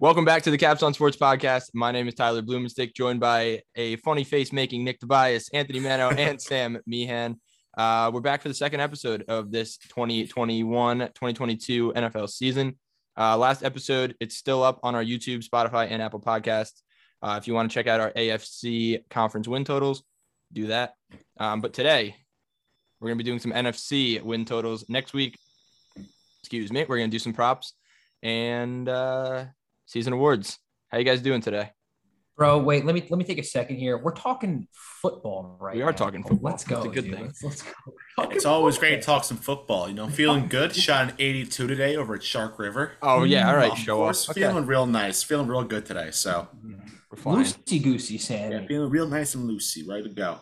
Welcome back to the Caps on Sports podcast. My name is Tyler Blumenstick, joined by a funny face making Nick Tobias, Anthony Mano, and Sam Meehan. Uh, we're back for the second episode of this 2021 2022 NFL season. Uh, last episode, it's still up on our YouTube, Spotify, and Apple Podcasts. Uh, if you want to check out our AFC conference win totals, do that. Um, but today, we're going to be doing some NFC win totals. Next week, excuse me, we're going to do some props and uh, season awards. How you guys doing today? Bro, wait, let me let me take a second here. We're talking football right We are now. talking football. Let's go. It's a good dude. thing. Let's, let's go. It's always great to talk some football. You know, feeling good. Shot an 82 today over at Shark River. Oh yeah, all right, Of show course, off. Feeling real nice. Feeling real good today. So, We're flying. Loosey goosey, Sammy. yeah, feeling real nice and loosey. Ready to go. All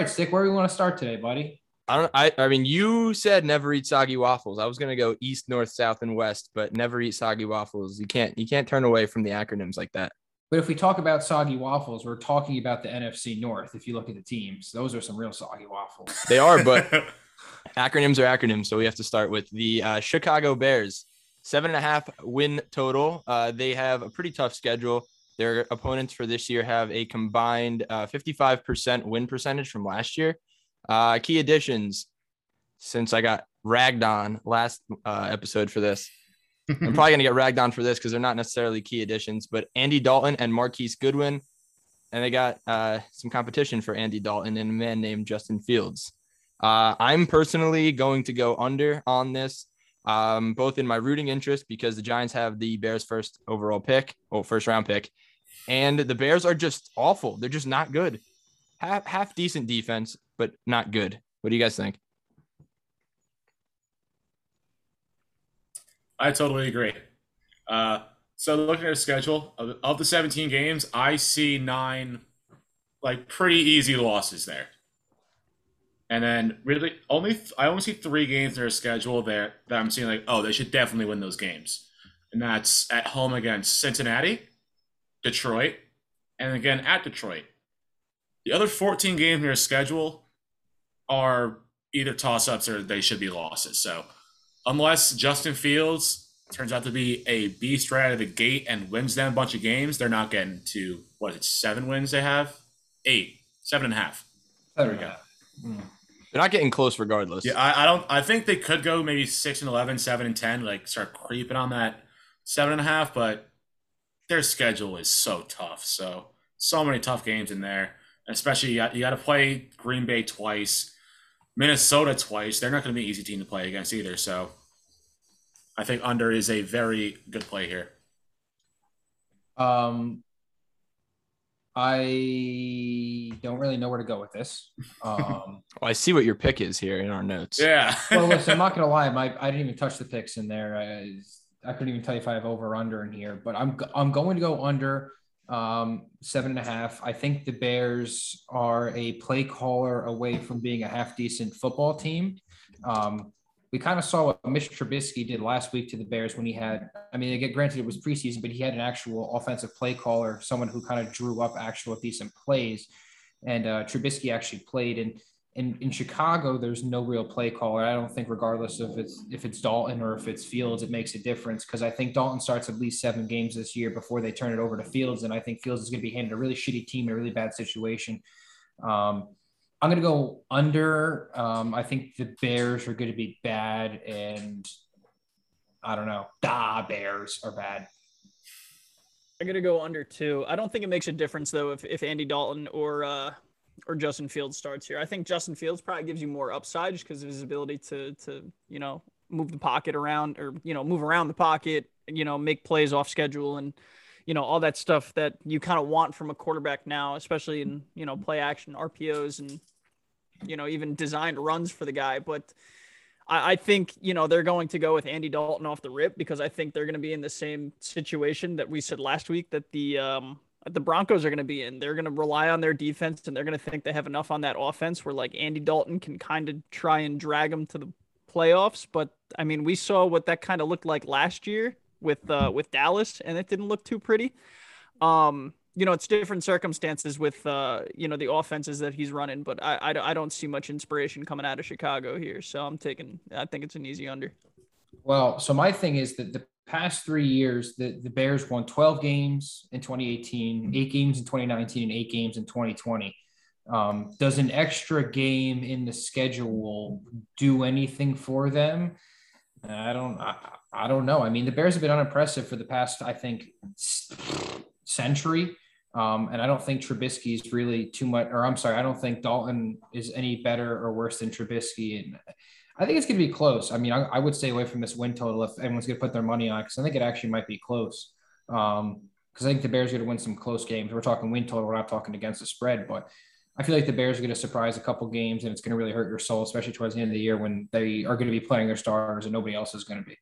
right, Stick, where do we want to start today, buddy? I don't. I. I mean, you said never eat soggy waffles. I was gonna go east, north, south, and west, but never eat soggy waffles. You can't. You can't turn away from the acronyms like that. But if we talk about soggy waffles, we're talking about the NFC North. If you look at the teams, those are some real soggy waffles. They are, but acronyms are acronyms. So we have to start with the uh, Chicago Bears. Seven and a half win total. Uh, they have a pretty tough schedule. Their opponents for this year have a combined uh, 55% win percentage from last year. Uh, key additions, since I got ragged on last uh, episode for this, I'm probably going to get ragged on for this because they're not necessarily key additions, but Andy Dalton and Marquise Goodwin. And they got uh, some competition for Andy Dalton and a man named Justin Fields. Uh, I'm personally going to go under on this, um, both in my rooting interest because the Giants have the Bears' first overall pick, or first round pick, and the Bears are just awful. They're just not good. Half half decent defense, but not good. What do you guys think? I totally agree. Uh, so looking at the schedule of, of the 17 games, I see nine like pretty easy losses there. And then really only I only see three games in their schedule there that I'm seeing like, oh, they should definitely win those games. And that's at home against Cincinnati, Detroit, and again at Detroit. The other 14 games in their schedule are either toss-ups or they should be losses. So unless Justin Fields turns out to be a beast right out of the gate and wins them a bunch of games, they're not getting to what is it, seven wins they have? Eight, seven and a half. There we go. Mm. They're not getting close regardless. Yeah, I, I don't I think they could go maybe six and 11, 7 and ten, like start creeping on that seven and a half, but their schedule is so tough. So so many tough games in there. Especially you got, you got to play Green Bay twice, Minnesota twice. They're not going to be an easy team to play against either. So I think under is a very good play here. Um, I don't really know where to go with this. Um, Well, I see what your pick is here in our notes. Yeah. well, listen, I'm not gonna lie, my I didn't even touch the picks in there. I, I couldn't even tell you if I have over or under in here, but I'm I'm going to go under um, seven and a half. I think the Bears are a play caller away from being a half decent football team. Um, we kind of saw what Mitch Trubisky did last week to the Bears when he had, I mean, again, granted it was preseason, but he had an actual offensive play caller, someone who kind of drew up actual decent plays. And uh, Trubisky actually played. And in, in Chicago, there's no real play caller. I don't think, regardless of it's if it's Dalton or if it's Fields, it makes a difference because I think Dalton starts at least seven games this year before they turn it over to Fields, and I think Fields is going to be handed a really shitty team in a really bad situation. Um, I'm going to go under. Um, I think the Bears are going to be bad, and I don't know. Da Bears are bad. I'm gonna go under two. I don't think it makes a difference though if, if Andy Dalton or uh, or Justin Fields starts here. I think Justin Fields probably gives you more upside just because of his ability to to you know move the pocket around or you know move around the pocket, you know make plays off schedule and you know all that stuff that you kind of want from a quarterback now, especially in you know play action RPOs and you know even designed runs for the guy, but. I, think you know they're going to go with Andy Dalton off the rip because I think they're going to be in the same situation that we said last week that the um, the Broncos are going to be in. They're going to rely on their defense and they're going to think they have enough on that offense where like Andy Dalton can kind of try and drag them to the playoffs. But I mean, we saw what that kind of looked like last year with uh, with Dallas, and it didn't look too pretty. Um, you know, it's different circumstances with, uh, you know, the offenses that he's running, but I, I, I don't see much inspiration coming out of Chicago here. So I'm taking, I think it's an easy under. Well, so my thing is that the past three years, the, the Bears won 12 games in 2018, eight games in 2019, and eight games in 2020. Um, does an extra game in the schedule do anything for them? I don't. I, I don't know. I mean, the Bears have been unimpressive for the past, I think, century. Um, and I don't think Trubisky is really too much, or I'm sorry, I don't think Dalton is any better or worse than Trubisky. And I think it's going to be close. I mean, I, I, would stay away from this win total if everyone's going to put their money on it. because I think it actually might be close. Um, because I think the Bears are going to win some close games. We're talking win total. We're not talking against the spread, but I feel like the Bears are going to surprise a couple games, and it's going to really hurt your soul, especially towards the end of the year when they are going to be playing their stars and nobody else is going to be.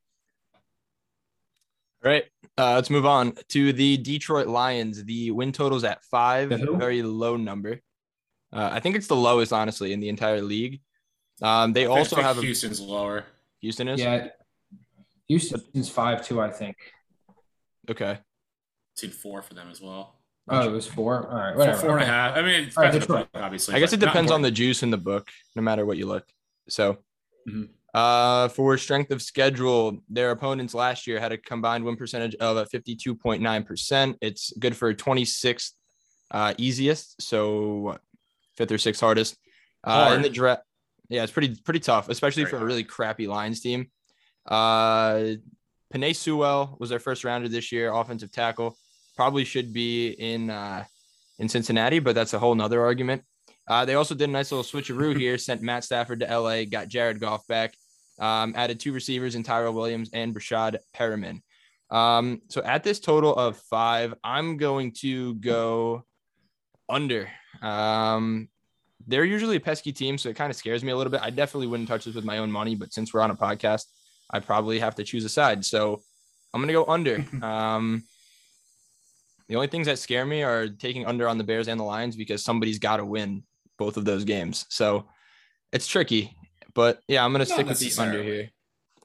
All right, uh, let's move on to the Detroit Lions. The win totals at five, very low number. Uh, I think it's the lowest, honestly, in the entire league. Um, they also have Houston's a, lower. Houston is yeah. Houston's five two, I think. Okay. Seen four for them as well. Oh, it was four. All right, whatever. Four, four and a half. I mean, it's right, book, obviously. I guess it depends on the juice in the book, no matter what you look. So, mm-hmm. uh, for strength of schedule, their opponents last year had a combined win percentage of a fifty-two point nine percent. It's good for twenty-sixth uh, easiest, so fifth or sixth hardest. Uh, in the draft, yeah, it's pretty pretty tough, especially Very for hard. a really crappy Lions team. Uh, Penei Sewell was their first rounder this year, offensive tackle. Probably should be in uh, in Cincinnati, but that's a whole nother argument. Uh, they also did a nice little switcheroo here, sent Matt Stafford to LA, got Jared Goff back, um, added two receivers in Tyrell Williams and Breshad Perriman. Um, so at this total of five, I'm going to go under. Um, they're usually a pesky team, so it kind of scares me a little bit. I definitely wouldn't touch this with my own money, but since we're on a podcast, I probably have to choose a side. So I'm gonna go under. Um, the only things that scare me are taking under on the Bears and the Lions because somebody's got to win both of those games. So it's tricky, but yeah, I'm gonna Not stick with the under here.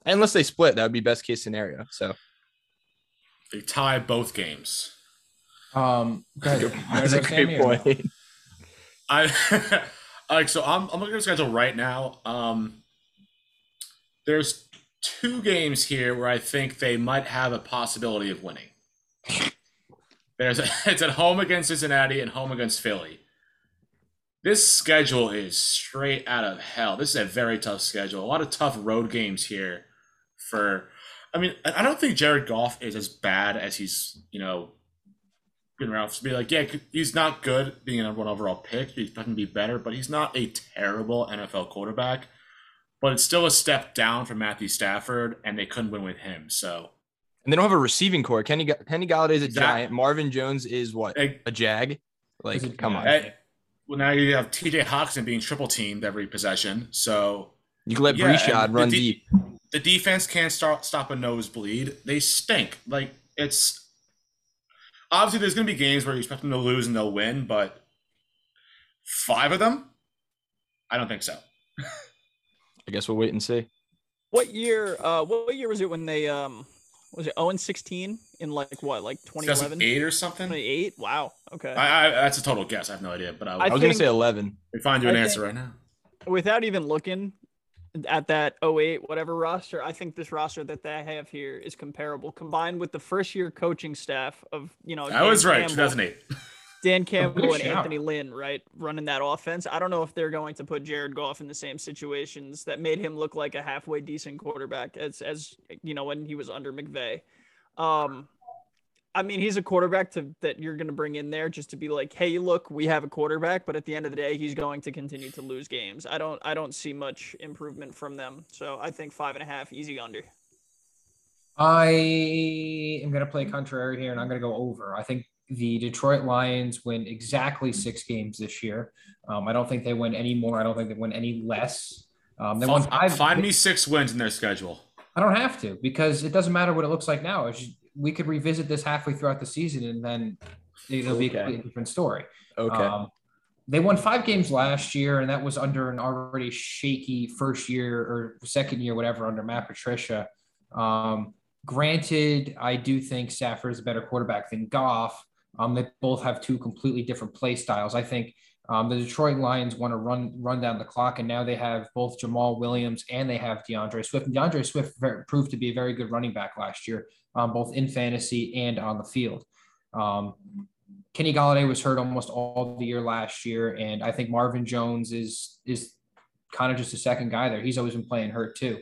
Unless they split, that would be best case scenario. So they tie both games. Um, that's a great point. I like so I'm I'm looking at the schedule right now. Um, there's two games here where I think they might have a possibility of winning. There's a, it's at home against Cincinnati and home against Philly. This schedule is straight out of hell. This is a very tough schedule. A lot of tough road games here. For, I mean, I don't think Jared Goff is as bad as he's you know been around to be like, yeah, he's not good being a number one overall pick. He's going to be better, but he's not a terrible NFL quarterback. But it's still a step down from Matthew Stafford, and they couldn't win with him. So, and they don't have a receiving corps. Kenny Kenny Golladay is a that, giant. Marvin Jones is what a, a jag. Like, a, come on. At, well, now you have T.J. Hockenson being triple teamed every possession. So you can let yeah, Breshad run the de- deep. The defense can't start stop a nosebleed. They stink. Like it's obviously there's going to be games where you expect them to lose and they'll win, but five of them, I don't think so. I guess we'll wait and see. What year? Uh, what year was it when they um was it 0 and 16 in like what like 2011 eight or something? 28 wow okay. I, I, that's a total guess. I have no idea but i, I, I was gonna say 11 we find you an answer right now. without even looking at that 08 whatever roster i think this roster that they have here is comparable combined with the first year coaching staff of you know i was right 2008 dan campbell and anthony lynn right running that offense. I don't know if they're going to put jared goff in the same situations that made him look like a halfway decent quarterback as as you know when he was under mcvay. Um I mean, he's a quarterback to that you're going to bring in there just to be like, "Hey, look, we have a quarterback," but at the end of the day, he's going to continue to lose games. I don't, I don't see much improvement from them. So I think five and a half, easy under. I am going to play contrary here, and I'm going to go over. I think the Detroit Lions win exactly six games this year. Um, I don't think they win any more. I don't think they win any less. Um, they find, won five. Find me six wins in their schedule. I don't have to because it doesn't matter what it looks like now. It's just, we could revisit this halfway throughout the season and then it'll be a completely different story. Okay. Um, they won five games last year, and that was under an already shaky first year or second year, whatever, under Matt Patricia. Um, granted, I do think Stafford is a better quarterback than Goff. Um, they both have two completely different play styles. I think Um, the Detroit Lions want to run run down the clock, and now they have both Jamaal Williams and they have D'Andre Swift. And D'Andre Swift very, proved to be a very good running back last year, um, both in fantasy and on the field. Um, Kenny Golladay was hurt almost all the year last year, and I think Marvin Jones is is kind of just a second guy there. He's always been playing hurt too.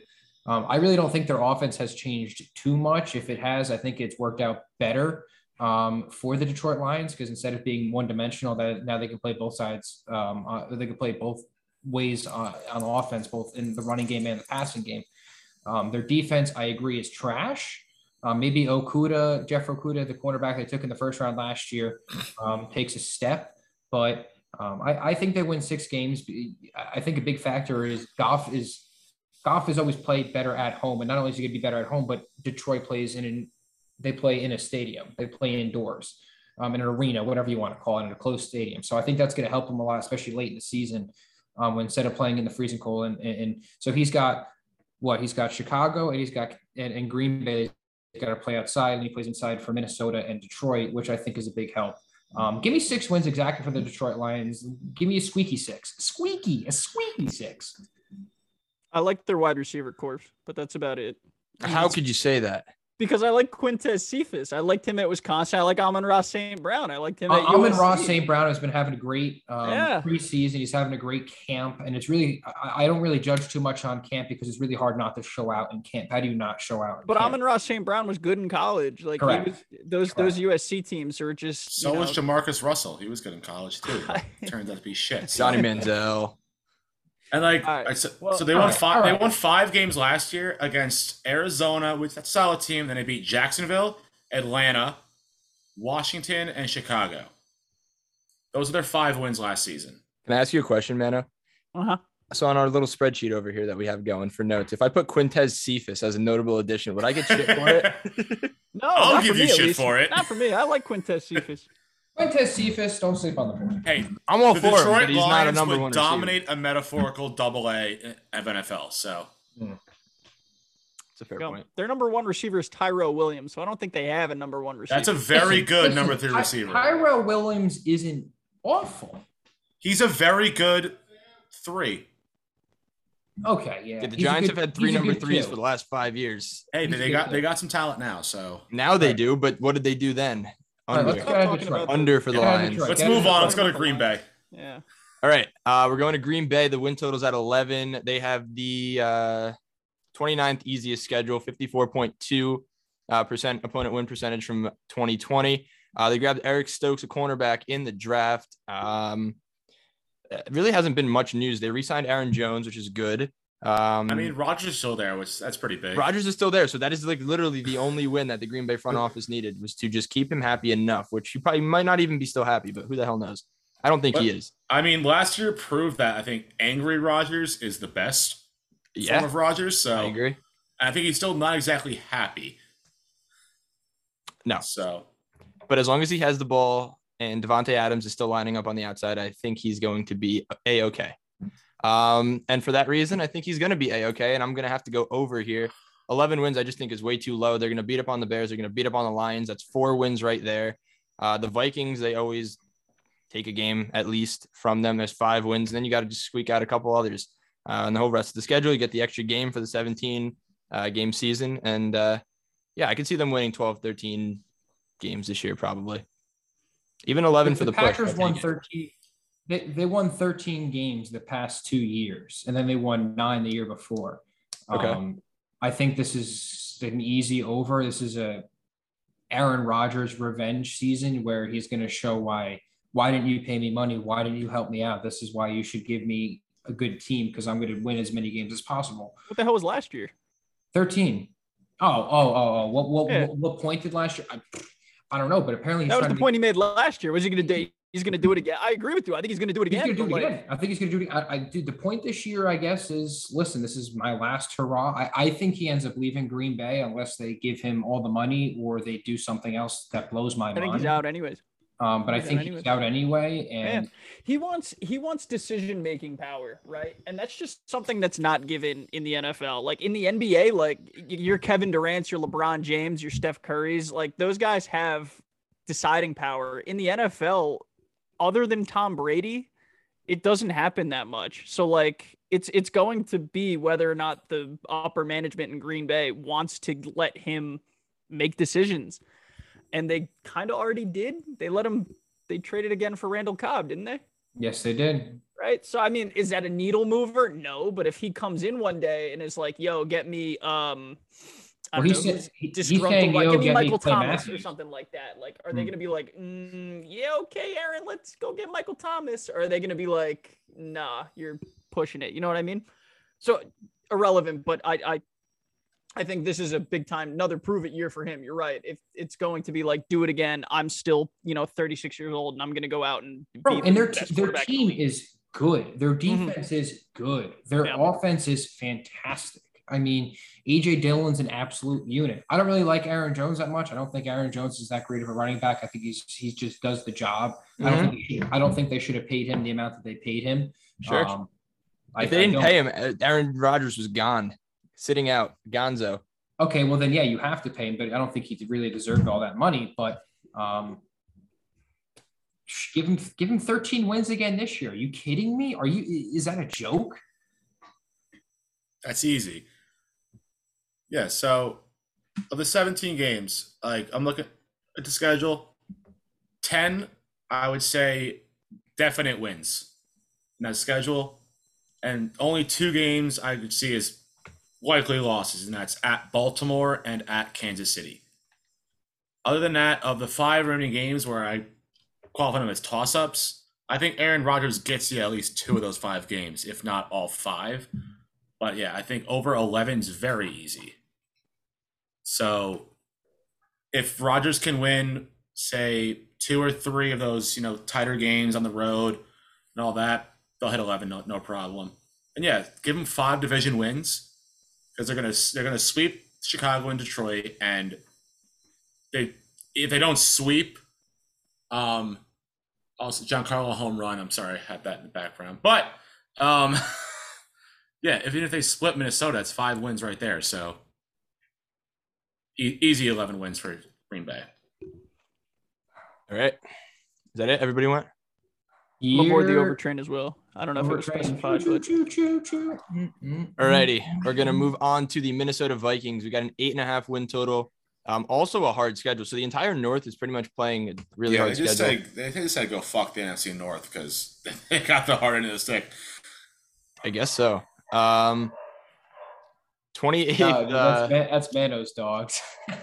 Um, I really don't think their offense has changed too much. If it has, I think it's worked out better um, for the Detroit Lions because instead of being one dimensional, that now they can play both sides. Um, uh, they can play both ways uh, on offense, both in the running game and the passing game. Um, their defense, I agree, is trash. Um, maybe Okudah, Jeff Okudah, the cornerback they took in the first round last year, um, takes a step, but um, I, I, think they win six games. I think a big factor is Goff is Goff has always played better at home, and not only is he going to be better at home, but Detroit plays in an they play in a stadium. They play indoors, um, in an arena, whatever you want to call it, in a closed stadium. So I think that's going to help him a lot, especially late in the season, um, when instead of playing in the freezing cold. And, and, and, so he's got what he's got Chicago and he's got and, and Green Bay. He's got to play outside, and he plays inside for Minnesota and Detroit, which I think is a big help. Um, give me six wins exactly for the Detroit Lions. Give me a squeaky six, squeaky, a squeaky six. I like their wide receiver corps, but that's about it. How could you say that? Because I like Quintez Cephus. I liked him at Wisconsin. I like Amon-Ra St. Brown. I liked him at uh, Amon-Ra St. Brown has been having a great um, yeah. preseason. He's having a great camp, and it's really I, I, don't really judge too much on camp because it's really hard not to show out in camp. How do you not show out? but Amon-Ra St. Brown was good in college. Like was, those Correct. those USC teams are just. So know, was Jamarcus Russell. He was good in college too. Turned out to be shit. Johnny Manziel. And like, right. so, well, so, they won right. five. Right. They won five games last year against Arizona, which that's a solid team. Then they beat Jacksonville, Atlanta, Washington, and Chicago. Those are their five wins last season. Can I ask you a question, Mano? Uh huh. So on our little spreadsheet over here that we have going for notes, if I put Quintez Cephus as a notable addition, would I get shit for it? no, I'll give you me, shit for it. Not for me. I like Quintez Cephus. Quintez Cephus, don't sleep on the board. Hey, I'm all the for Detroit him, but he's Lions not a number would one dominate receiver. a metaphorical double A of NFL. So it's a fair No, point. their number one receiver is Tyrell Williams, so I don't think they have a number one receiver. that's a very good number three receiver. Tyrell Williams isn't awful. He's a very good three. Okay, yeah. Yeah, the He's Giants good- have had three number threes kid. for the last five years. Hey, He's they got kid. they got some talent now. So Now they do, but what did they do then? All right, Under, let's get out of Talking about- under for the Get out of Lions. Detroit. let's move on. Let's go to Green Bay. yeah. All right. Uh, we're going to Green Bay. The win total's at 11. They have the uh, 29th easiest schedule, 54.2 uh, percent opponent win percentage from 2020. Uh, they grabbed Eric Stokes, a cornerback, in the draft. Um, really hasn't been much news. They re-signed Aaron Jones, which is good. Um, I mean, Rodgers is still there, which that's pretty big. Rodgers is still there, so that is like literally the only win that the Green Bay front office needed was to just keep him happy enough. Which he probably might not even be still happy, but who the hell knows? I don't think he is. I mean, last year proved that I think angry Rodgers is the best form of Rodgers. So I agree. I think he's still not exactly happy. No. So But as long as he has the ball and Davante Adams is still lining up on the outside, I think he's going to be a okay. Um, and for that reason, I think he's going to be a okay. And I'm going to have to go over here. 11 wins, I just think is way too low. They're going to beat up on the Bears. They're going to beat up on the Lions. That's four wins right there. Uh, the Vikings, they always take a game at least from them. There's five wins. And then you got to just squeak out a couple others. Uh, and the whole rest of the schedule, you get the extra game for the 17 uh, game season. And uh, yeah, I could see them winning 12, 13 games this year, probably. Even 11 for the, push, Packers I'll won take it. 13. They, they won 13 games the past two years, and then they won nine the year before. Okay. Um, I think this is an easy over. This is a Aaron Rodgers revenge season where he's going to show why. Why didn't you pay me money? Why didn't you help me out? This is why you should give me a good team because I'm going to win as many games as possible. What the hell was last year? 13. Oh, oh, oh, oh. What, what, Yeah. what, what point did last year? I, I don't know, but apparently That was the to be- point he made last year. Was he going to do? He's going to do it again. I agree with you. I think he's going to do it He's again. gonna do it like, again. I think he's gonna do it. I, I the point this year, I guess, is listen, this is my last hurrah. I, I think he ends up leaving Green Bay unless they give him all the money or they do something else that blows my I think mind. he's out anyways. Um, but I He's out think anyways. he's out anyway. And Man, he wants he wants decision making power, right? And that's just something that's not given in the NFL. Like in the NBA, like y- your Kevin Durant's, your LeBron James, your Steph Curry's, like those guys have deciding power. In the NFL, other than Tom Brady, it doesn't happen that much. So like it's it's going to be whether or not the upper management in Green Bay wants to let him make decisions. And they kind of already did. They let him they traded again for Randall Cobb, didn't they? Yes, they did. Right. So I mean, is that a needle mover? No, but if he comes in one day and is like, "Yo, get me um I Well, he know, said he- he's saying, like, "Yo, give me Michael Thomas or something like that. Like, are they Hmm. going to be like, mm, yeah, okay, Aaron, let's go get Michael Thomas? Or are they going to be like, nah, you're pushing it? You know what I mean? So irrelevant, but I, I, I think this is a big time, another prove it year for him. You're right. If it's going to be like, do it again, I'm still, you know, 36 years old and I'm going to go out and Bro, be and the their their team is good. Their Mhm. defense is good. Their Yeah. offense is fantastic. I mean, AJ Dillon's an absolute unit. I don't really like Aaron Jones that much. I don't think Aaron Jones is that great of a running back. I think he's he just does the job. I Mhm. don't think they should, I don't think they should have paid him the amount that they paid him. Sure. Um, I- they didn't pay him, uh, Aaron Rodgers was gone, sitting out, Gonzo. Okay, well then yeah, you have to pay him, but I don't think he really deserved all that money. But um, give him give him 13 wins again this year. Are you kidding me? Are you? Is that a joke? That's easy. Yeah, so of the 17 games, like I'm looking at the schedule, 10, I would say definite wins in that schedule. And only two games I could see as likely losses, and that's at Baltimore and at Kansas City. Other than that, of the five remaining games where I qualify them as toss ups, I think Aaron Rodgers gets you at least two of those five games, if not all five. But yeah, I think over 11 is very easy. So if Rodgers can win, say, two or three of those, you know, tighter games on the road and all that, they'll hit 11, no, no problem. And yeah, give them five division wins because they're gonna they're gonna sweep Chicago and Detroit, and they if they don't sweep, um, also Giancarlo home run. I'm sorry, I had that in the background, but um. Yeah, even if they split Minnesota, it's five wins right there. So e- easy 11 wins for Green Bay. All right. Is that it? Everybody went? I'm aboard the Year- overtrain as well. I don't know if it was Overtrain. specified, Choo, but choo, choo, choo. All righty. We're going to move on to the Minnesota Vikings. We got an eight and a half win total. Um, also a hard schedule. So the entire North is pretty much playing a really yeah, hard they just schedule. said they just said go fuck the NFC North because they got the hard end of the stick. I guess so. Um, 28th. No, uh, that's, Man- that's Mano's dogs.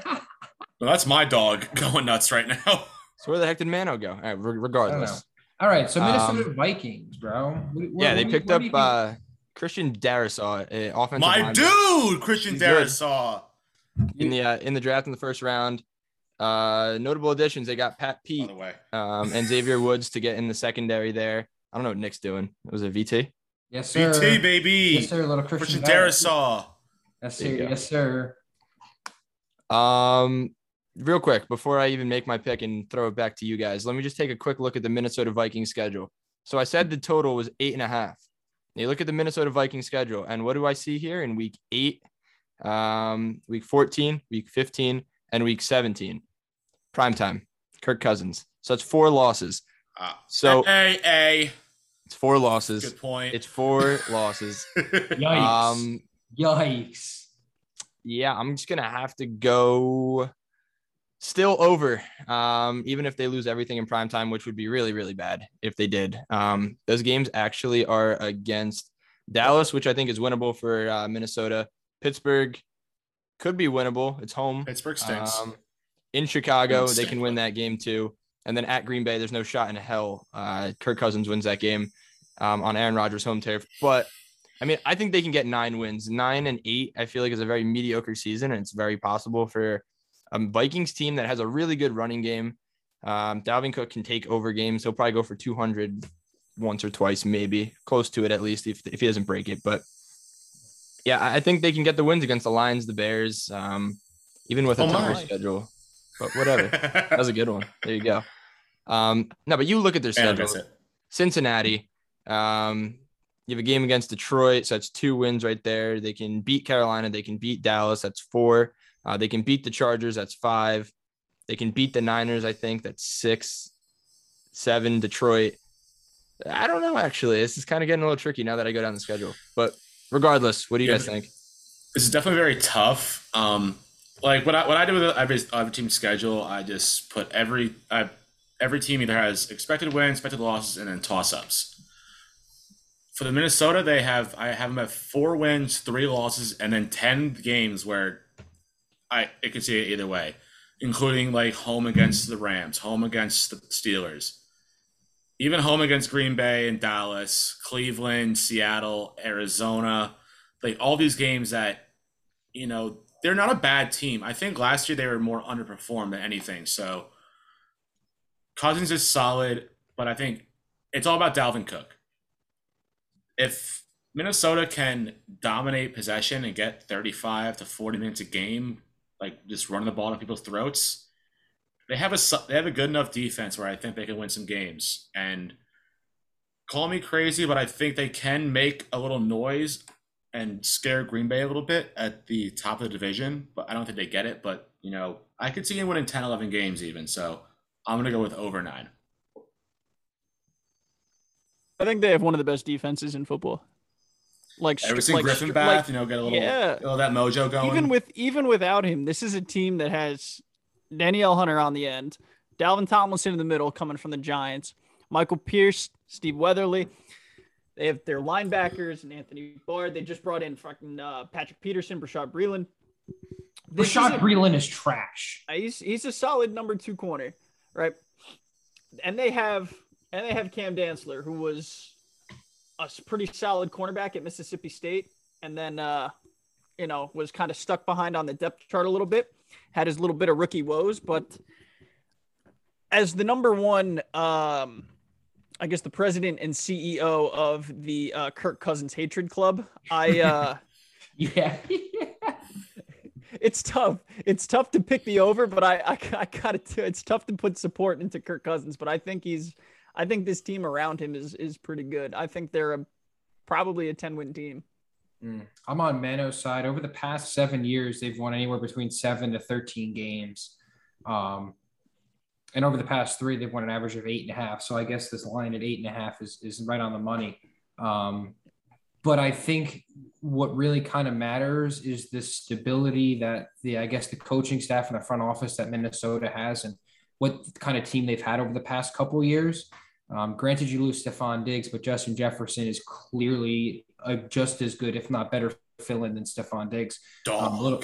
Well, that's my dog going nuts right now. so where the heck did Mano go? All right, re- regardless. All right, so Minnesota Um, Vikings, bro. What- what- Yeah, they what do you- picked up do you think? uh, Christian Darrisaw, uh, offensive my lineman. dude, Christian He's. Darrisaw. in the uh, in the draft in the first round. Uh, notable additions: they got Pat Pete the way, um, and Xavier Woods to get in the secondary there. I don't know what Nick's doing. It was it VT? yes, sir. BT baby, Yes, sir. Little Christian, Christian Barrett. Darrisaw. Yes, sir. Yes, sir. Um, real quick before I even make my pick and throw it back to you guys, let me just take a quick look at the Minnesota Vikings schedule. So I said the total was eight and a half. Now you look at the Minnesota Vikings schedule, and what do I see here in week eight, um, week 14, week 15, and week 17? Prime time, Kirk Cousins. So that's four losses. Ah, So hey, hey, it's four losses. good point. It's four losses. Yikes. Um, Yikes. yeah, I'm just gonna have to go still over. Um, even if they lose everything in prime time, which would be really, really bad if they did. Um, those games actually are against Dallas, which I think is winnable for uh, Minnesota. Pittsburgh could be winnable. It's home. Pittsburgh stinks. Um, in Chicago, Don't they can win that game too. And then at Green Bay, there's no shot in hell. Uh, Kirk Cousins wins that game um, on Aaron Rodgers' home turf. But I mean, I think they can get nine wins. Nine and eight, I feel like is a very mediocre season, and it's very possible for a Vikings team that has a really good running game. Um, Dalvin Cook can take over games. He'll probably go for 200 once or twice, maybe close to it at least, if, if he doesn't break it. But yeah, I think they can get the wins against the Lions, the Bears, um, even with a Oh, tougher my. schedule. But whatever. That was a good one. There you go. Um, no, but you look at their schedule. Cincinnati. Um, you have a game against Detroit, so that's two wins right there. They can beat Carolina. They can beat Dallas. That's four. Uh, they can beat the Chargers. That's five. They can beat the Niners. I think that's six, seven. Detroit. I don't know. Actually, this is kind of getting a little tricky now that I go down the schedule. But regardless, what do you Yeah, guys think? This is definitely very tough. Um, like what I what I do with every every team schedule, I just put every I, every team either has expected wins, expected losses, and then toss ups. For the Minnesota, they have I have them at four wins, three losses, and then ten games where I it could see it either way, including like home against the Rams, home against the Steelers, even home against Green Bay and Dallas, Cleveland, Seattle, Arizona, like all these games that you know they're not a bad team. I think last year they were more underperformed than anything. So Cousins is solid, but I think it's all about Dalvin Cook. If Minnesota can dominate possession and get 35 to 40 minutes a game, like just running the ball to people's throats, they have a they have a good enough defense where I think they can win some games. And call me crazy, but I think they can make a little noise and scare Green Bay a little bit at the top of the division, but I don't think they get it. But, you know, I could see them winning 10, 11 games even. So I'm to go with over nine. I think they have one of the best defenses in football. Like Ever seen like Griffin str- Bath? like, you know, get a little, yeah. get little that mojo going. even with even without him, this is a team that has Danielle Hunter on the end, Dalvin Tomlinson in the middle, coming from the Giants, Michael Pierce, Steve Weatherly. They have their linebackers and Anthony Barr. They just brought in fucking uh, Patrick Peterson, Bashaud Breeland. This is Rashad a- Breeland is trash. He's he's a solid number two corner, right? And they have and they have Cam Dantzler, who was a pretty solid cornerback at Mississippi State, and then uh, you know was kind of stuck behind on the depth chart a little bit. Had his little bit of rookie woes, but as the number one, um, I guess the president and CEO of the uh, Kirk Cousins Hatred Club, I. Uh, Yeah. it's tough. It's tough to pick the over, but I, I, I gotta. t- It's tough to put support into Kirk Cousins, but I think he's. I think this team around him is is pretty good. I think they're a probably a ten win team. Mm. I'm on Mano's side. Over the past seven years, they've won anywhere between seven to 13 games. Um, and over the past three, they've won an average of eight and a half. So I guess this line at eight and a half is, is right on the money. Um, but I think what really kind of matters is the stability that the, I guess, the coaching staff and the front office that Minnesota has and what kind of team they've had over the past couple years. Um, granted, you lose Stefon Diggs, but Justin Jefferson is clearly a just as good, if not better, fill-in than Stefon Diggs. Dog. Um, a little,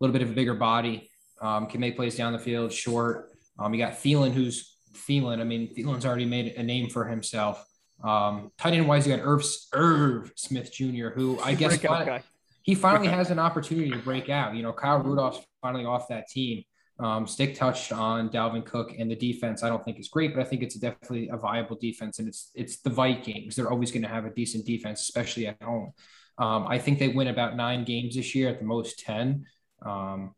little bit of a bigger body, um, can make plays down the field, short. Um, you got Thielen, who's Thielen. I mean, Thielen's already made a name for himself. Um, tight end wise, you got Irv, Irv Smith Jr., who I guess Breakout fin- guy. he finally has an opportunity to break out. You know, Kyle Rudolph's finally off that team. Um, stick touched on Dalvin Cook and the defense. I don't think it's great, but I think it's definitely a viable defense. And it's it's the Vikings. They're always going to have a decent defense, especially at home. Um, I think they win about nine games this year, at the most ten. Um,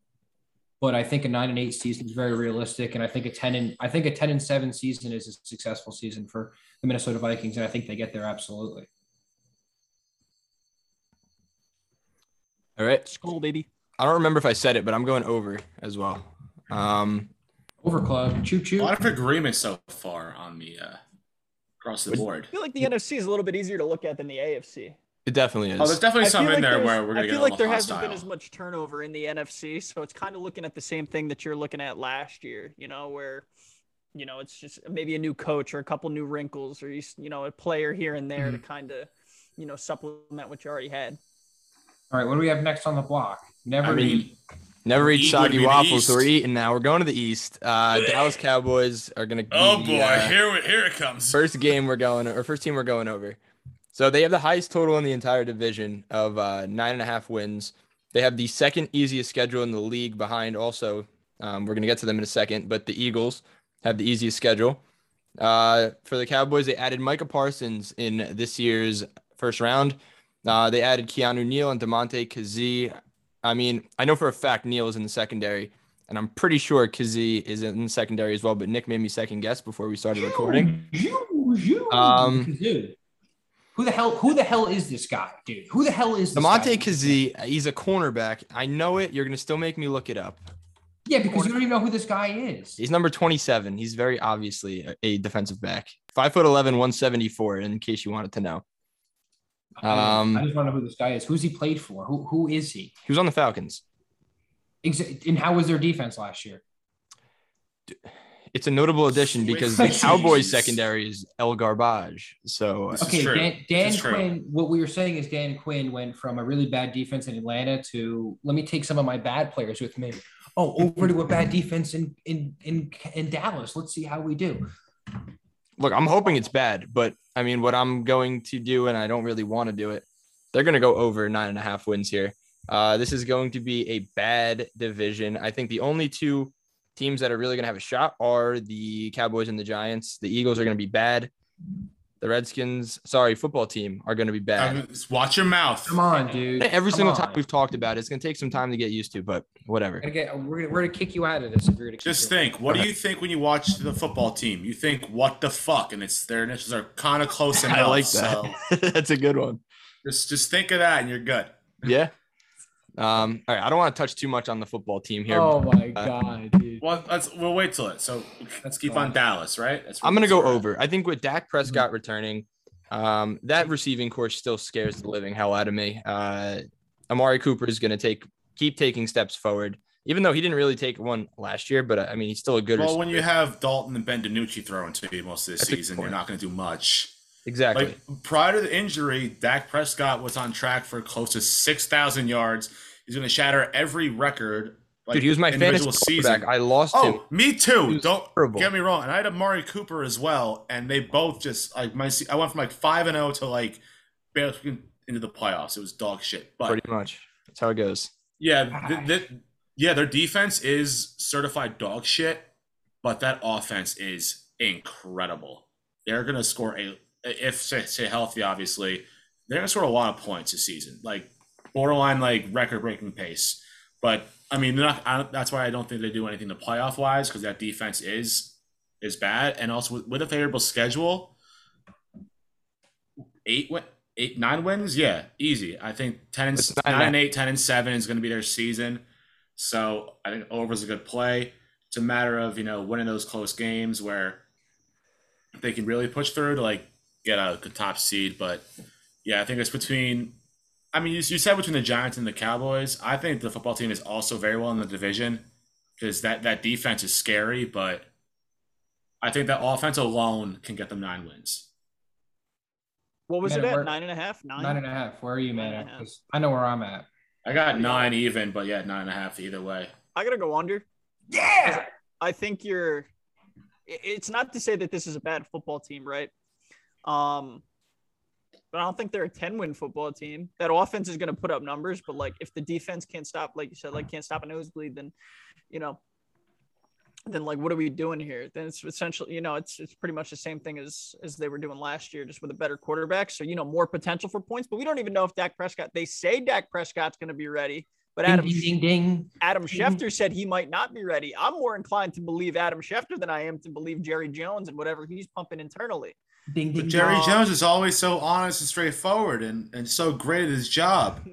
but I think a nine and eight season is very realistic, and I think a ten and I think a ten and seven season is a successful season for the Minnesota Vikings, and I think they get there absolutely. All right. Skull baby. I don't remember if I said it, but I'm going over as well. Um, Over club, choo A choo. lot of agreement so far on the uh, across the board. I feel like the NFC is a little bit easier to look at than the AFC. it definitely is. Oh, there's definitely I some in like there where we're gonna get I feel like little there hasn't been as much turnover in the NFC, so it's kind of looking at the same thing that you're looking at last year. You know, where you know it's just maybe a new coach or a couple new wrinkles or you you know a player here and there to Mm-hmm. kind of you know supplement what you already had. All right, what do we have next on the block? Never I mean, Never eat Eat soggy waffles, so we're eating now. We're going to the East. Uh, Dallas Cowboys are going to. oh boy, here we- here it comes. First game we're going, or first team we're going over. So they have the highest total in the entire division of uh, nine and a half wins. They have the second easiest schedule in the league behind also. Um, we're going to get to them in a second, but the Eagles have the easiest schedule. Uh, for the Cowboys, they added Micah Parsons in this year's first round. Uh, they added Keanu Neal and Damontae Kazee. I mean, I know for a fact Neal is in the secondary, and I'm pretty sure Kazee is in the secondary as well. But Nick made me second guess before we started recording. You, you, Um, dude. Who the hell? Who the hell is this guy, dude? Who the hell is this Damontae? Kazee, he's a cornerback. I know it. You're gonna still make me look it up. Yeah, because you don't even know who this guy is. He's number 27. He's very obviously a, a defensive back. Five foot 11, 174, in case you wanted to know. Um, I just want to know who this guy is. Who's he played for? Who who is he? He was on the Falcons. And how was their defense last year? It's a notable addition because the Cowboys secondary is El Garbage. So This Okay. Dan, Dan This true. Quinn. What we were saying is Dan Quinn went from a really bad defense in Atlanta to let me take some of my bad players with me. Oh, over to a bad defense in in in in Dallas. Let's see how we do. look, I'm hoping it's bad, but I mean, what I'm going to do, and I don't really want to do it, they're going to go over nine and a half wins here. Uh, this is going to be a bad division. I think the only two teams that are really going to have a shot are the Cowboys and the Giants. The Eagles are going to be bad. The Redskins, sorry, football team are going to be bad. Um, just watch your mouth. Come on, dude. Every Come single on. time we've talked about it, it's going to take some time to get used to, but whatever. We're gonna, we're, gonna, we're gonna kick you out of this if you're gonna keep Just doing think, what do you think when you watch the football team? You think, what the fuck? And it's their initials are kind of close enough. I like So that. That's a good one. just just think of that and you're good. Yeah. Um, all right. I don't want to touch too much on the football team here. Oh my Uh, god, dude. Well, let's we'll wait till it. So let's keep on Dallas, right? That's I'm going to go that's where- over. I think with Dak Prescott returning, um, that receiving corps still scares the living hell out of me. Uh, Amari Cooper is going to take keep taking steps forward, even though he didn't really take one last year. But uh, I mean, he's still a good. Well, when you have Dalton and Ben DiNucci throwing to you most of the That's season, you're not going to do much. exactly. Like prior to the injury, Dak Prescott was on track for close to six thousand yards. He's going to shatter every record. Like, Dude, he was my fantasy individual quarterback. I lost oh, him. Oh, me too. Don't horrible. get me wrong. And I had Amari Cooper as well, and they both just like my. I went from like five and zero to like barely into the playoffs. It was dog shit. But Pretty much. That's how it goes. yeah, th- th- yeah, their defense is certified dog shit, but that offense is incredible. They're gonna score a if say, say healthy, obviously, they're gonna score a lot of points this season, like borderline like record breaking pace. But I mean, they're not, I, that's why I don't think they do anything to playoff wise because that defense is is bad, and also with, with a favorable schedule, eight win, eight nine wins, yeah, easy. I think ten and It's nine nine and eight, 10 and seven is going to be their season. So I think over is a good play. It's a matter of you know winning those close games where they can really push through to like get a top seed. But yeah, I think it's between. I mean, you, you said between the Giants and the Cowboys. I think the football team is also very well in the division because that that defense is scary. But I think that offense alone can get them nine wins. What was Man, it at? we're- Nine and a half? Nine? Nine and a half. Where are you, man? and a half. 'Cause I know where I'm at. I got nine even, but yeah, nine and a half either way. I gotta go under. Yeah. I think you're. It's not to say that this is a bad football team, right? Um, but I don't think they're a ten win football team. That offense is going to put up numbers, but like if the defense can't stop, like you said, like can't stop a nosebleed, then you know, then like what are we doing here? Then it's essentially, you know, it's it's pretty much the same thing as as they were doing last year, just with a better quarterback. So you know, more potential for points, but we don't even know if Dak Prescott. They say Dak Prescott's going to be ready, but Adam ding, ding, ding. Adam. Schefter said he might not be ready. I'm more inclined to believe Adam Schefter than I am to believe Jerry Jones and whatever he's pumping internally. Ding, ding, But Jerry dong. Jones is always so honest and straightforward and, and so great at his job.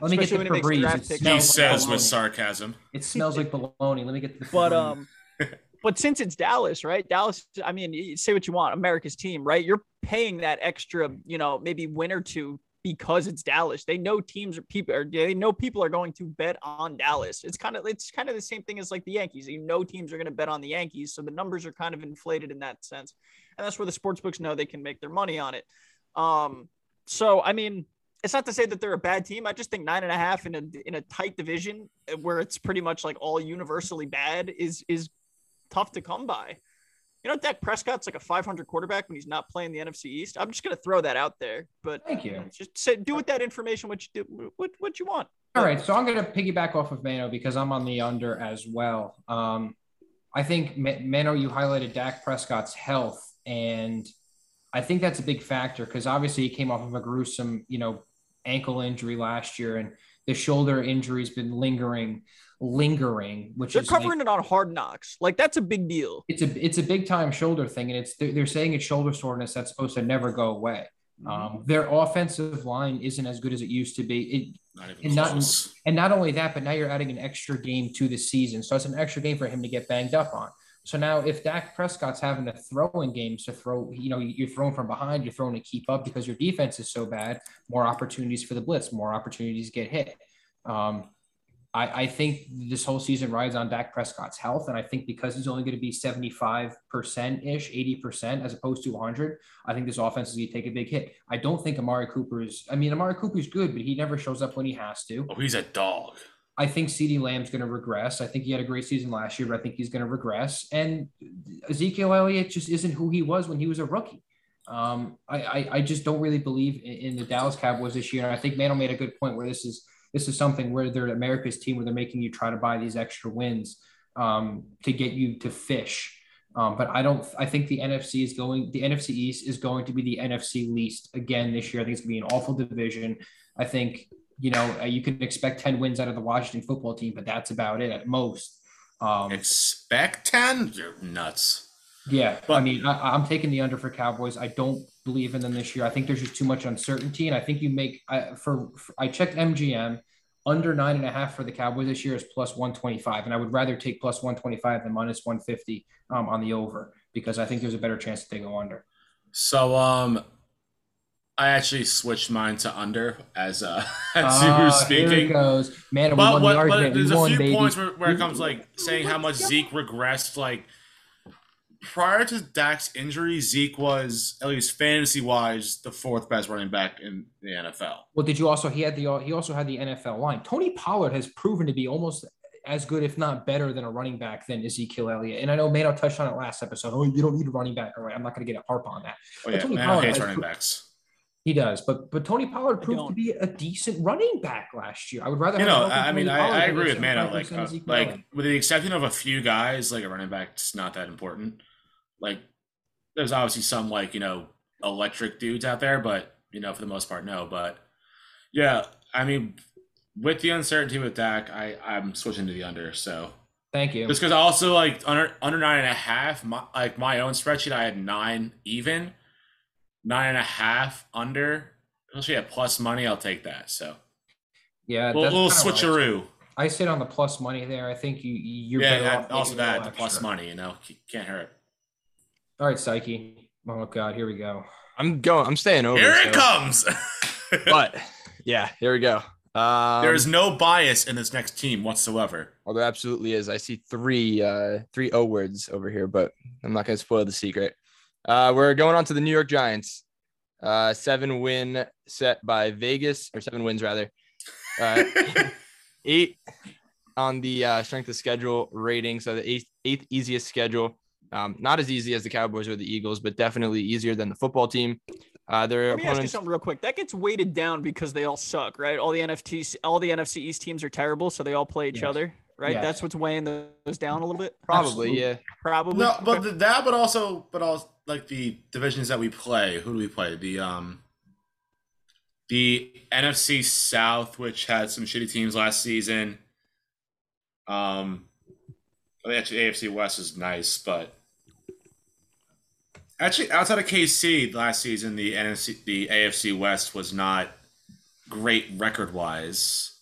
Let me get Especially the when he Febreze. draft It picks. He like says with sarcasm. It smells like baloney. Let me get to the. but um, but since it's Dallas, right? Dallas. I mean, say what you want, America's team, right? You're paying that extra, you know, maybe win or two because it's Dallas. They know teams are people are they know people are going to bet on Dallas. It's kind of it's kind of the same thing as like the Yankees. You know teams are going to bet on the Yankees, so the numbers are kind of inflated in that sense. And that's where the sports books know they can make their money on it. Um so I mean, it's not to say that they're a bad team. I just think nine and a half in a in a tight division where it's pretty much like all universally bad is is tough to come by. You know, Dak Prescott's like a 500 quarterback when he's not playing the NFC East. I'm just gonna throw that out there, but Thank you. just say do with that information what you do, what what you want. All right, so I'm going to piggyback off of Mano because I'm on the under as well. Um, I think Mano, you highlighted Dak Prescott's health, and I think that's a big factor because obviously he came off of a gruesome, you know, ankle injury last year, and the shoulder injury's been lingering, lingering, which They're is like- covering it on hard knocks. Like that's a big deal. it's a it's a big time shoulder thing, and it's they're, they're saying it's shoulder soreness that's supposed to never go away. Um, their offensive line isn't as good as it used to be. It, Not even And not- and not only that, but now you're adding an extra game to the season. So it's an extra game for him to get banged up on. So now if Dak Prescott's having to throw in games to throw, you know, you're throwing from behind, you're throwing to keep up because your defense is so bad, more opportunities for the blitz, more opportunities get hit. Um, I, I think this whole season rides on Dak Prescott's health. And I think because he's only going to be 75% ish, 80% as opposed to 100, I think this offense is going to take a big hit. I don't think Amari Cooper is, I mean, Amari Cooper is good, but he never shows up when he has to. Oh, he's a dog. I think CeeDee Lamb's going to regress. I think he had a great season last year, but I think he's going to regress. And Ezekiel Elliott just isn't who he was when he was a rookie. Um, I, I, I just don't really believe in, the Dallas Cowboys this year. And I think Mano made a good point where this is this is something where they're America's team where they're making you try to buy these extra wins um, to get you to fish. Um, but I don't. I think the NFC is going. The NFC East is going to be the NFC least again this year. I think it's going to be an awful division. I think you know uh, you can expect ten wins out of the Washington football team, but that's about it at most. Um, Expect 10? You're nuts. yeah, I mean, I, I'm taking the under for Cowboys. I don't believe in them this year. I think there's just too much uncertainty, and I think you make I, for, for I checked MGM under nine and a half for the Cowboys this year is plus 125, and I would rather take plus 125 than minus 150 um, on the over because I think there's a better chance that they go under. So, um, I actually switched mine to under as uh as you Ah, were Here it speaking. goes, man. We But won what, the but there's we a won, few baby. points where, where it comes like saying how much Zeke regressed. Like prior to Dak's injury, Zeke was at least fantasy wise the fourth best running back in the NFL. Well, did you also he had the he also had the NFL line. Tony Pollard has proven to be almost as good, if not better, than a running back than Ezekiel Elliott. And I know Mano touched on it last episode. Oh, you don't need a running back. All right, I'm not going to get a harp on that. Oh yeah, Tony man, Pollard hates running backs. He does, but but Tony Pollard I proved to don't. be a decent running back last year. I would rather You know, I I mean, I, I agree with Mano. Like, uh, like Elliott. with the exception of a few guys, like a running back's not that important. Like, there's obviously some like you know electric dudes out there, but you know for the most part, no. But yeah, I mean, with the uncertainty with Dak, I I'm switching to the under. So Thank you. just because I also like under under nine and a half, my, like my own spreadsheet, I had nine even, nine and a half under. Especially at plus money, I'll take that. So Yeah, little, that's little kinda what I- switcheroo. I sit on the plus money there. I think you you're yeah, better that, off also that the plus money, you know, can't hurt. All right, Psyche. Oh God, here we go. I'm going. I'm staying over. Here it so- comes. But yeah, here we go. Um, there is no bias in this next team whatsoever. Well, there absolutely is. I see three uh three O words over here, but I'm not gonna spoil the secret. Uh we're going on to the New York Giants. Uh seven win set by Vegas, or seven wins rather. Uh eight on the uh strength of schedule rating. So the eighth eighth easiest schedule. Um, not as easy as the Cowboys or the Eagles, but definitely easier than the football team. Uh their Let me ask you opponents something real quick. That gets weighted down because they all suck, right? All the NFTs, all the NFC East teams are terrible, so they all play each Yes. other, right? Yes. That's what's weighing those down a little bit. probably, Absolutely. yeah. Probably. No, but that, but also, but also like the divisions that we play. Who do we play? The um, the NFC South, which had some shitty teams last season. Um, actually, AFC West is nice, but actually, outside of KC last season, the NFC, the AFC West was not great record wise.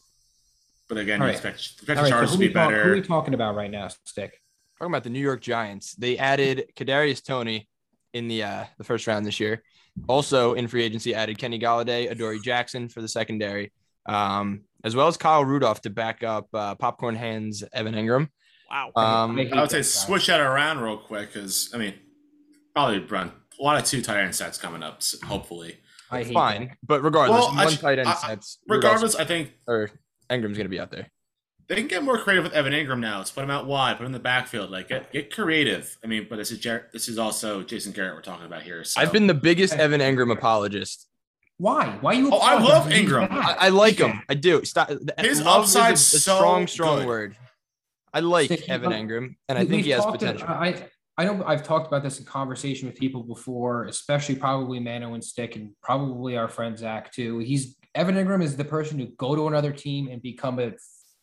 But again, All you right. expect, expect the right, Chargers who, to we be talk, who better. we talking about right now, Stick? talking about the New York Giants, they added Kadarius Toney in the uh, the first round this year. Also in free agency, added Kenny Golladay, Adoree Jackson for the secondary, um, as well as Kyle Rudolph to back up uh, Popcorn Hands Evan Engram. wow. Um, I would say switch that around real quick because I mean, probably run a lot of two tight end sets coming up. s- Hopefully, I hate fine, that. but regardless, Well, I one sh- tight end I- sets. regardless, I think or Engram's gonna be out there. They can get more creative with Evan Engram now. Let's put him out wide, put him in the backfield. Like get get creative. I mean, but this is Jar- this is also Jason Garrett we're talking about here. So. I've been the biggest Evan Engram apologist. Why? Why you? Oh, I love Engram. I, I like him. I do. Stop. His love is a- a, so strong, strong good. word. I like Stick, Evan you- Engram, and I think he has talked it- potential. I I know I've talked about this in conversation with people before, especially probably Mano and Stick, and probably our friend Zach too. He's Evan Engram is the person to go to another team and become a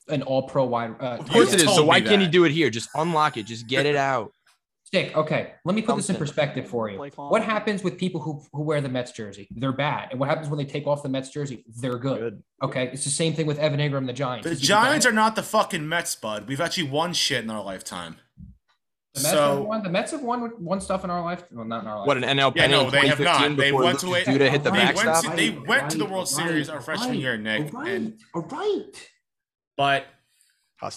an All Pro wide. Uh, Of course it is. So why me can't he do it here? Just unlock it. Just get it out. Stick. Okay, let me put this in perspective for you. What happens with people who, who wear the Mets jersey? They're bad. And what happens when they take off the Mets jersey? They're good. Good. Okay, it's the same thing with Evan Engram, the Giants. The Giants are not the fucking Mets, bud. We've actually won shit in our lifetime. The Mets so- have won. The Mets have won won stuff in our life. Well, not in our life. What an NL Yeah, no, they have not. They went to Lucas it- Duda hit the They went backstop. to- they went to the World Series our freshman year, Nick, All right, and- all right. But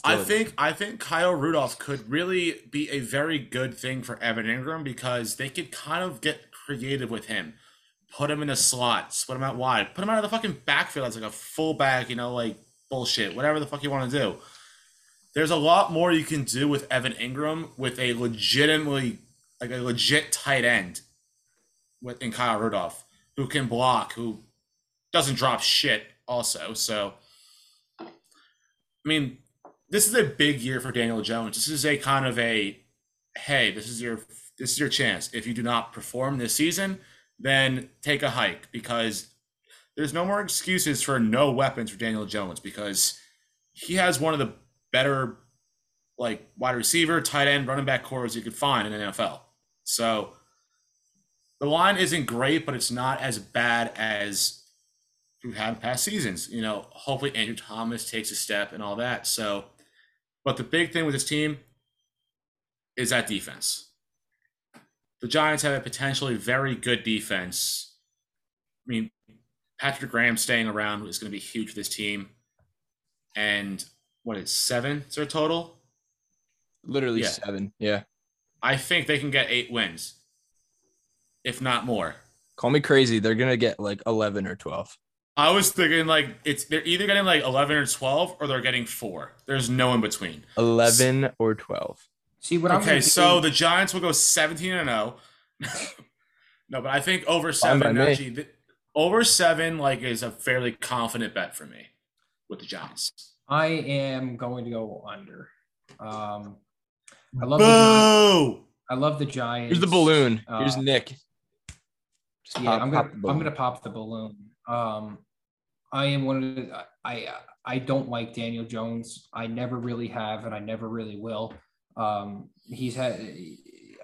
I think I think Kyle Rudolph could really be a very good thing for Evan Engram because they could kind of get creative with him. Put him in a slot, split him out wide, put him out of the fucking backfield as like a fullback, you know, like bullshit, whatever the fuck you want to do. There's a lot more you can do with Evan Engram with a legitimately like a legit tight end with in Kyle Rudolph who can block, who doesn't drop shit also. So mean, this is a big year for Daniel Jones. This is a kind of a hey, this is your this is your chance. If you do not perform this season, then take a hike because there's no more excuses for no weapons for Daniel Jones because he has one of the better like wide receiver, tight end, running back corps you could find in the NFL. So the line isn't great, but it's not as bad as we've had in past seasons. You know, hopefully Andrew Thomas takes a step and all that. So, but the big thing with this team is that defense. The Giants have a potentially very good defense. I mean, Patrick Graham staying around is going to be huge for this team. And what is seven? Is their total? Literally Yeah. seven. Yeah. I think they can get eight wins, if not more. Call me crazy. They're gonna get like eleven or twelve. I was thinking like it's they're either getting like eleven or twelve, or they're getting four. There's no in between. Eleven or twelve. See what I'm Okay, so do- the Giants will go seventeen and zero. no, but I think over seven actually th- over seven like is a fairly confident bet for me with the Giants. I am going to go under. Um, I love the Boo! I love the Giants. Here's the balloon. Here's Uh, Nick. Just Yeah, pop- I'm gonna I'm gonna pop the balloon. Um, I am one of the I I don't like Daniel Jones. I never really have, and I never really will. Um, he's had.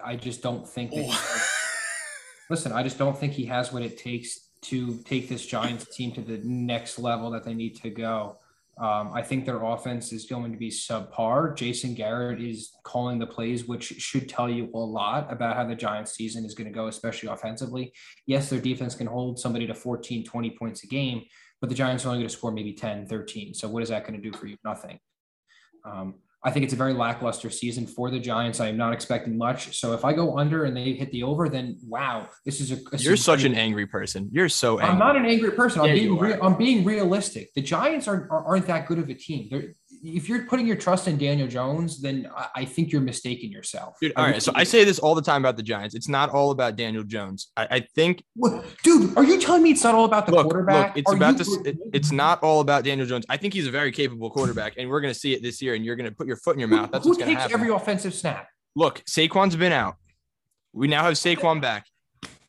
I just don't think that. he listen, I just don't think he has what it takes to take this Giants team to the next level that they need to go. Um, I think their offense is going to be subpar. Jason Garrett is calling the plays, which should tell you a lot about how the Giants season is going to go, especially offensively. Yes, their defense can hold somebody to 14, 20 points a game, but the Giants are only going to score maybe 10, 13. So what is that going to do for you? Nothing. Um, I think it's a very lackluster season for the Giants. I am not expecting much. So if I go under and they hit the over, then wow, this is a. this You're such an angry person. You're so angry. I'm not an angry person. I'm Yeah, being real. I'm being realistic. The Giants aren't are, aren't that good of a team. They're, if you're putting your trust in Daniel Jones, then I, think you're mistaking yourself. Dude, all right. So I say this all the time about the Giants. It's not all about Daniel Jones. I, I think What- dude, are you telling me it's not all about the look, quarterback? look, it's Are about you- this. It, it's not all about Daniel Jones. I think he's a very capable quarterback, and we're going to see it this year. And you're going to put your foot in your mouth. That's who takes happen. every offensive snap? Look, Saquon's been out. We now have Saquon back.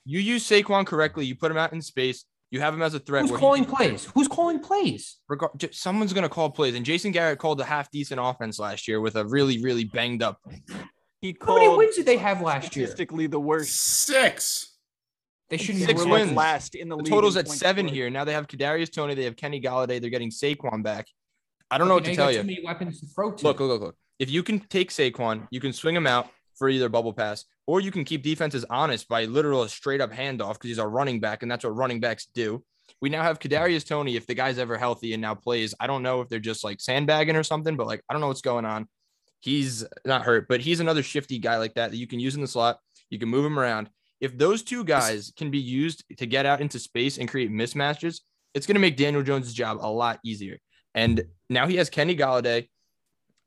You use Saquon correctly. You put him out in space. You have him as a threat. Who's calling can- plays? Who's calling plays? regard, someone's going to call plays. And Jason Garrett called a half decent offense last year with a really, really banged up. He called. How many wins did they have last year? statistically the worst. Six. They shouldn't Six be like, wins. last in the, The league total's at seven scored. here. Now they have Kadarius Toney. They have Kenny Golladay. They're getting Saquon back. I don't know what to tell Too you. many weapons to throw to. Look, look, look, look. If you can take Saquon, you can swing him out for either bubble pass, or you can keep defenses honest by literal straight up handoff because he's a running back, and that's what running backs do. We now have Kadarius Toney. If the guy's ever healthy and now plays, I don't know if they're just like sandbagging or something, but like I don't know what's going on. He's not hurt, but he's another shifty guy like that that you can use in the slot. You can move him around. If those two guys can be used to get out into space and create mismatches, it's going to make Daniel Jones' job a lot easier. And now he has Kenny Golladay.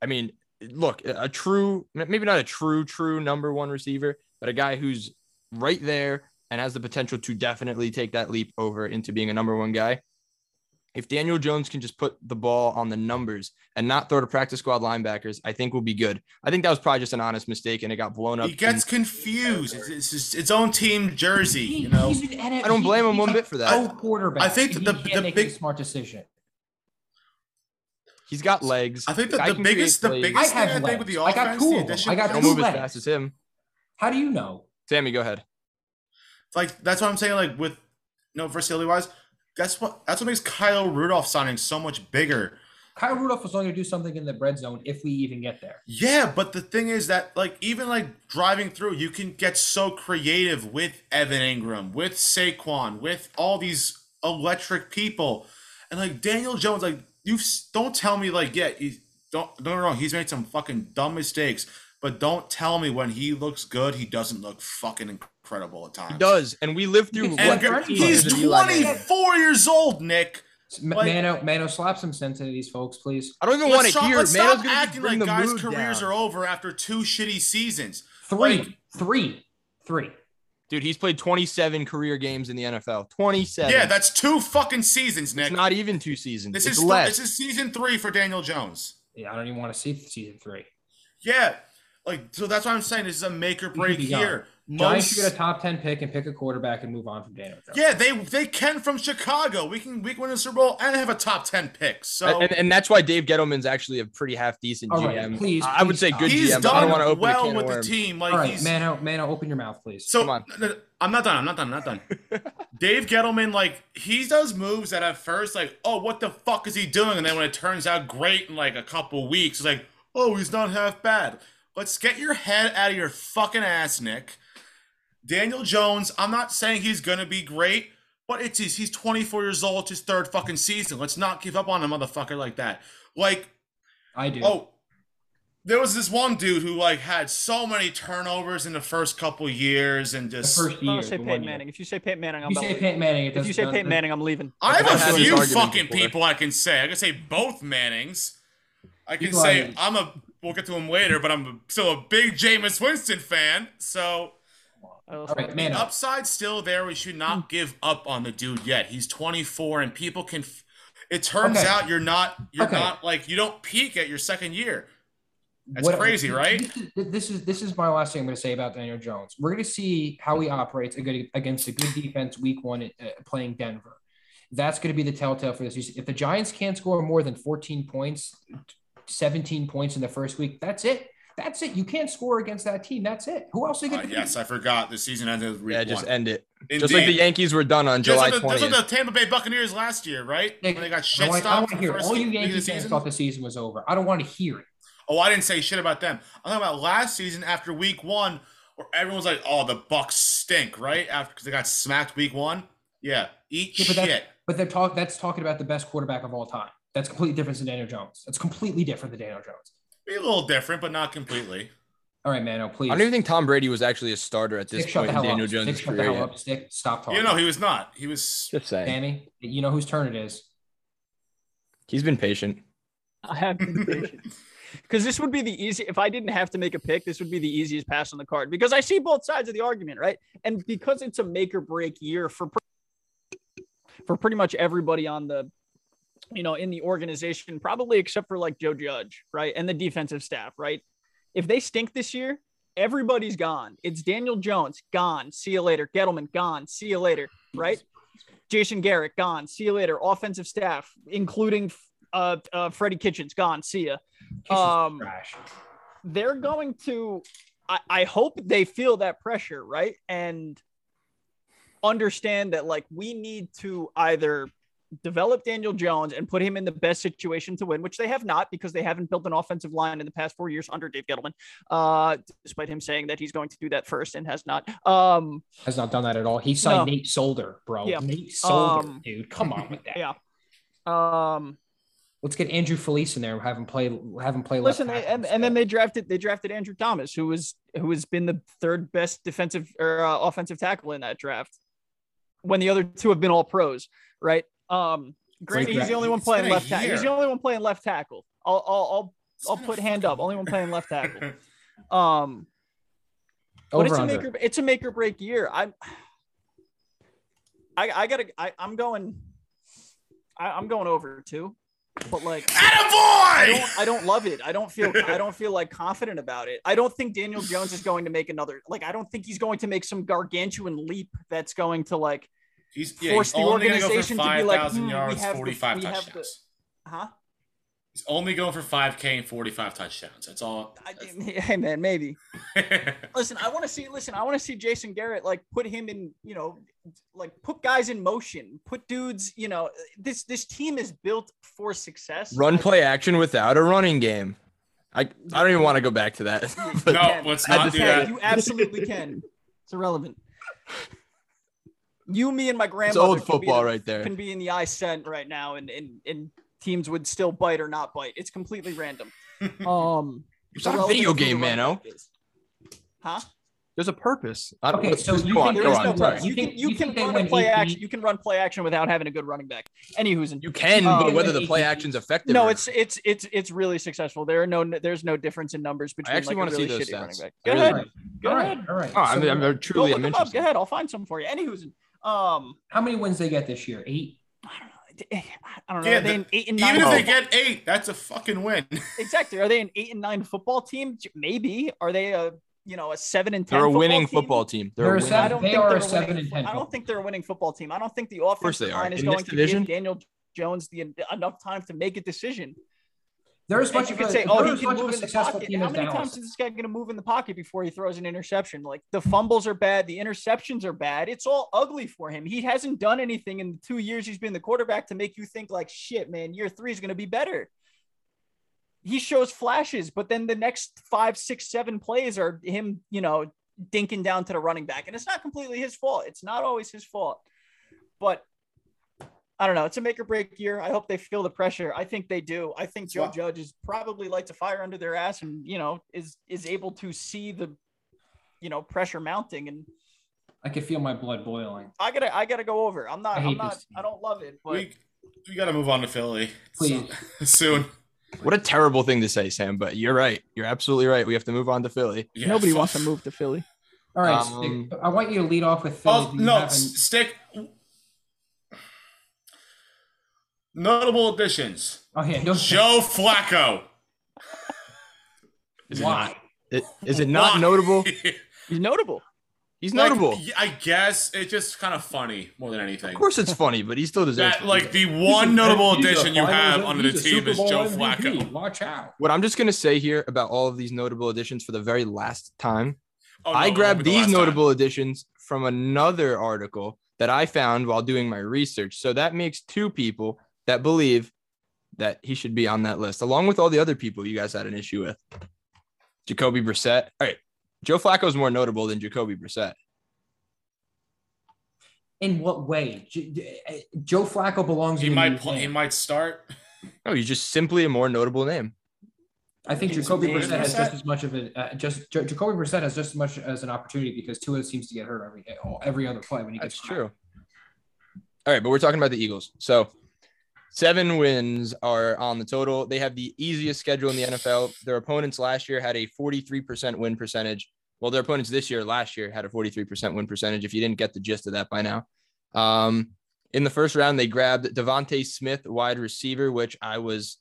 I mean, look, a true, maybe not a true, true number one receiver, but a guy who's right there and has the potential to definitely take that leap over into being a number one guy. If Daniel Jones can just put the ball on the numbers and not throw to practice squad linebackers, I think we'll be good. I think that was probably just an honest mistake and it got blown up. He gets in- confused. It's, it's just its own team jersey, you know. He's an NF I don't blame him he's one bit for that. pro quarterback. I think and the- he the big- smart decision. He's got legs. I think that Guy the biggest- the biggest- I thing I think with legs. the I got offense, two the addition- I got don't two move as fast as him. How do you know? Sammy, go ahead. Like that's what I'm saying. Like with no versatility wise, that's what that's what makes Kyle Rudolph signing so much bigger. Kyle Rudolph was only going to do something in the red zone if we even get there. Yeah, but the thing is that like even like driving through, you can get so creative with Evan Engram, with Saquon, with all these electric people, and like Daniel Jones. Like you don't tell me like yeah, you, don't don't get me wrong. He's made some fucking dumb mistakes, but don't tell me when he looks good, he doesn't look fucking incredible at times. He does, and we lived through. And what, he's years of Eli 24 years old, Nick. Like- Mano, Mano, slap some sense into these folks, please. I don't even want to stop, hear. let's Mano's stop acting like guys' careers down. are over after two shitty seasons. Three, Like- three, three. Dude, he's played 27 career games in the NFL. 27. Yeah, that's two fucking seasons, Nick. it's not even two seasons. this it's is less. this is season three for Daniel Jones. Yeah, I don't even want to see season three. Yeah, like so that's why I'm saying this is a make or break here. gone. year. Giants should get a top ten pick and pick a quarterback and move on from Daniel Jones. yeah, they they can from Chicago. We can we can win a Super Bowl and have a top ten pick. So and, and that's why Dave Gettleman's actually a pretty half decent All right, GM. please, I would say good he's GM, but I don't want to open a well can with of the team. Like All right, he's Mano, oh, Mano, oh, open your mouth, please. So Come on. no, no, I'm not done. I'm not done. I'm not done. Dave Gettleman, like he does moves that at first, like, oh, what the fuck is he doing? And then when it turns out great in like a couple weeks, it's like, oh, he's not half bad. Let's get your head out of your fucking ass, Nick. Daniel Jones, I'm not saying he's gonna be great, but it's his, he's 24 years old, it's his third fucking season. Let's not give up on a motherfucker like that. Like, I do. Oh, there was this one dude who like had so many turnovers in the first couple years and the just. first I'm year. gonna say the one Peyton year. Manning. If you say Peyton Manning, I'm If you say leaving. Peyton Manning, If you say doesn't- Peyton Manning, I'm leaving. I have I've a few fucking before. people I can say. I can say both Mannings. I can People say I'm a. We'll get to him later, but I'm still a big Jameis Winston fan. So All All right, the Mano. upside's still there. We should not give up on the dude yet. He's 24, and people can. f- It turns Okay. out you're not. You're Okay. not like you don't peak at your second year. That's What- crazy, right? This is, this is this is my last thing I'm going to say about Daniel Jones. We're going to see how he operates against a good defense week one uh, playing Denver. That's going to be the telltale for this. If the Giants can't score more than 14 points, 17 points in the first week, that's it. That's it. You can't score against that team. That's it. Who else are you Uh, going to yes, I forgot. The season ended with week Yeah, just one. end it. Indeed. Just like the Yankees were done on Just July like the, just 20th. like the Tampa Bay Buccaneers last year, right? Nick, when they got I shit want, I stopped want for to hear first all you week of the Yankees fans season. thought the season was over. I don't want to hear it. Oh, I didn't say shit about them. I'm talking about last season after week one, where everyone was like, "Oh, the Bucks stink," right? After because they got smacked week one. Yeah, eat Yeah, but that's- shit. But they're talk that's talking about the best quarterback of all time. That's completely different than Daniel Jones. That's completely different than Daniel Jones. Be a little different, but not completely. All right, Mano, please. I don't even think Tom Brady was actually a starter at this Stick, shut point the in hell Daniel up. Jones' Stick, shut the career. hell up. Stick, stop talking. You know, he was not. He was. Just saying. Sammy, you know whose turn it is. He's been patient. I have been patient. Because this would be the easy. If I didn't have to make a pick, this would be the easiest pass on the card. Because I see both sides of the argument, right? And because it's a make or break year for pre- for pretty much everybody on the, you know, in the organization, probably except for like Joe Judge, right, and the defensive staff, right. If they stink this year, everybody's gone. It's Daniel Jones gone. See you later. Gettleman gone. See you later. Right. Jason Garrett gone. See you later. Offensive staff, including uh, uh Freddie Kitchens gone. See ya. Um. They're going to. I, I hope they feel that pressure, right, and understand that like we need to either develop Daniel Jones and put him in the best situation to win, which they have not because they haven't built an offensive line in the past four years under Dave Gettleman, uh, despite him saying that he's going to do that first and has not. Um, Has not done that at all. He signed No. Nate Solder, bro. Yeah. Nate Solder, Um, dude. Come on with that. yeah. Um, Let's get Andrew Felice in there and have him play. Have him play. Listen, they, and, and then they drafted they drafted Andrew Thomas, who was who has been the third best defensive or uh, offensive tackle in that draft, when the other two have been all pros, right? Um, granted, he's the only one playing left tackle. He's the only one playing left tackle. I'll I'll I'll, I'll put hand up. Only one playing left tackle. Um, but over it's a under. make or it's a make or break year. I'm I I gotta I, I'm going I, I'm going over too, but like. I Attaboy! don't I don't love it. I don't feel I don't feel like confident about it. I don't think Daniel Jones is going to make another like I don't think he's going to make some gargantuan leap that's going to like He's, yeah, force he's the only gonna go for organization to be like, 5,000 hmm, we yards, have the- 45 we have the- touchdowns. huh? He's only going for 5K and 45 touchdowns. That's all. I, hey man, maybe. listen, I want to see. Listen, I want to see Jason Garrett like put him in. You know, like put guys in motion. Put dudes. You know, this this team is built for success. Run play action without a running game. I I don't even want to go back to that. no, can. let's not just do that. You absolutely can. It's irrelevant. You, me, and my it's old can be in football the- right there. can be in the I cent right now, and and and teams would still bite or not bite. It's completely random. Um, It's not a video of who the game, running Mano. Huh? There's a purpose. I don't, Okay, let's so you go on. think there's on. no no purpose. You, You can you, you can run a play action. You can run play action without having a good running back. Anywho's in. You can, Um, but whether the play yeah, action's effective. No, or it's it's it's it's really successful. There are no there's no difference in numbers between actually like wanna a see really those shitty running stats. back. Go really ahead. Go all ahead. right, all right. Oh, I'm, I'm, Go truly look I'm them up. Go ahead. I'll find some for you. Anywho's in. Um, how many wins they get this year? Eight. I don't know. I don't know. Yeah, are they the- an eight and nine? Even if they get eight, that's a fucking win. exactly, are they an eight and nine football team? Maybe. Are they a you know a seven and ten? They're a winning team? football team. They're, They're a a seven- I don't They think are they're a seven winning, and 10 I don't football think they're a winning football team. I don't think the offensive they are. line is In going to division? give Daniel Jones the enough time to make a decision. They're as much you of could a, say, oh, he can move in the pocket. How many times is this guy going to move in the pocket before he throws an interception? Like the fumbles are bad, the interceptions are bad. It's all ugly for him. He hasn't done anything in the two years he's been the quarterback to make you think like, shit, man, year three is going to be better. He shows flashes, but then the next five, six, seven plays are him, you know, dinking down to the running back. And it's not completely his fault. It's not always his fault. But I don't know. It's a make or break year. I hope they feel the pressure. I think they do. I think Joe Well- Judge is probably lights a fire under their ass and, you know, is is able to see the, you know, pressure mounting. And I can feel my blood boiling. I gotta I gotta go over. I'm not I I'm not. I don't love it, but we we got to move on to Philly Please. So- soon. What a terrible thing to say, Sam. But you're right. You're absolutely right. We have to move on to Philly. Yeah, nobody wants to move to Philly. All right, Um, Stick, I want you to lead off with Philly. Oh no, haven't- stick. Notable additions: Oh yeah, no, Joe Flacco. Is it Why? not? It, is it not Why? notable? He's notable. He's Like, notable. I guess it's just kind of funny more than anything. Of course, it's funny, but he still deserves. that like the there. one notable a addition you have M- under the team is Joe MVP. Flacco. Watch out. What I'm just gonna say here about all of these notable additions for the very last time. Oh, no, I grabbed be the these last time. notable additions from another article that I found while doing my research. So that makes two people that believe that he should be on that list, along with all the other people you guys had an issue with. Jacoby Brissett. All right. Joe Flacco is more notable than Jacoby Brissett. In what way? J- J- Joe Flacco belongs. He in might play, he might start. No, he's just simply a more notable name. I think He's Jacoby named Brissett has just as much of a uh, just J- Jacoby Brissett has just as much as an opportunity because Tua seems to get hurt every every other play when he gets That's true. All right, but we're talking about the Eagles. So seven wins are on the total. They have the easiest schedule in the NFL. Their opponents last year had a 43% win percentage. Well, their opponents this year, last year, had a 43% win percentage. If you didn't get the gist of that by now. Um, in the first round, they grabbed DeVonta Smith, wide receiver, which I was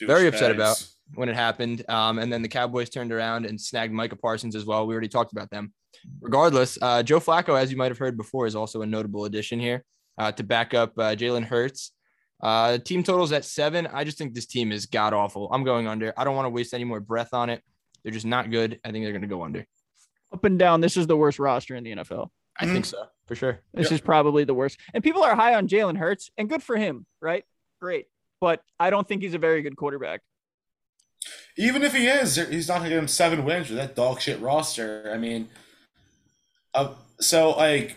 Very upset about. When it happened. Um, and then the Cowboys turned around and snagged Micah Parsons as well. We already talked about them. Regardless, uh, Joe Flacco, as you might have heard before, is also a notable addition here uh, to back up uh, Jalen Hurts. Uh, team totals at seven. I just think this team is god awful. I'm going under. I don't want to waste any more breath on it. They're just not good. I think they're going to go under. Up and down, this is the worst roster in the NFL. I think so for sure. This Yeah. is probably the worst. And people are high on Jalen Hurts, and good for him, right? Great. But I don't think he's a very good quarterback. Even if he is, he's not going to give him seven wins with that dog shit roster. I mean, uh, so like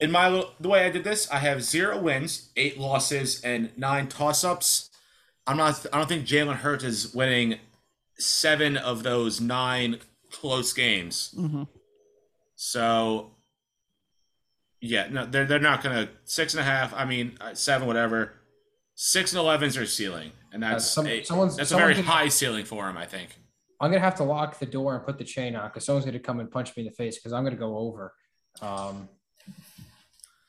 in my the way I did this, I have zero wins, eight losses, and nine toss ups. I'm not. I don't think Jalen Hurts is winning seven of those nine close games. Mm-hmm. So yeah, no, they're they're not going to six and a half. I mean, uh, seven, whatever. Six and elevens are ceiling, and that's some- a, someone's- that's a someone very could- high ceiling for him. I think. I'm gonna have to lock the door and put the chain on because someone's gonna come and punch me in the face because I'm gonna go over. Um,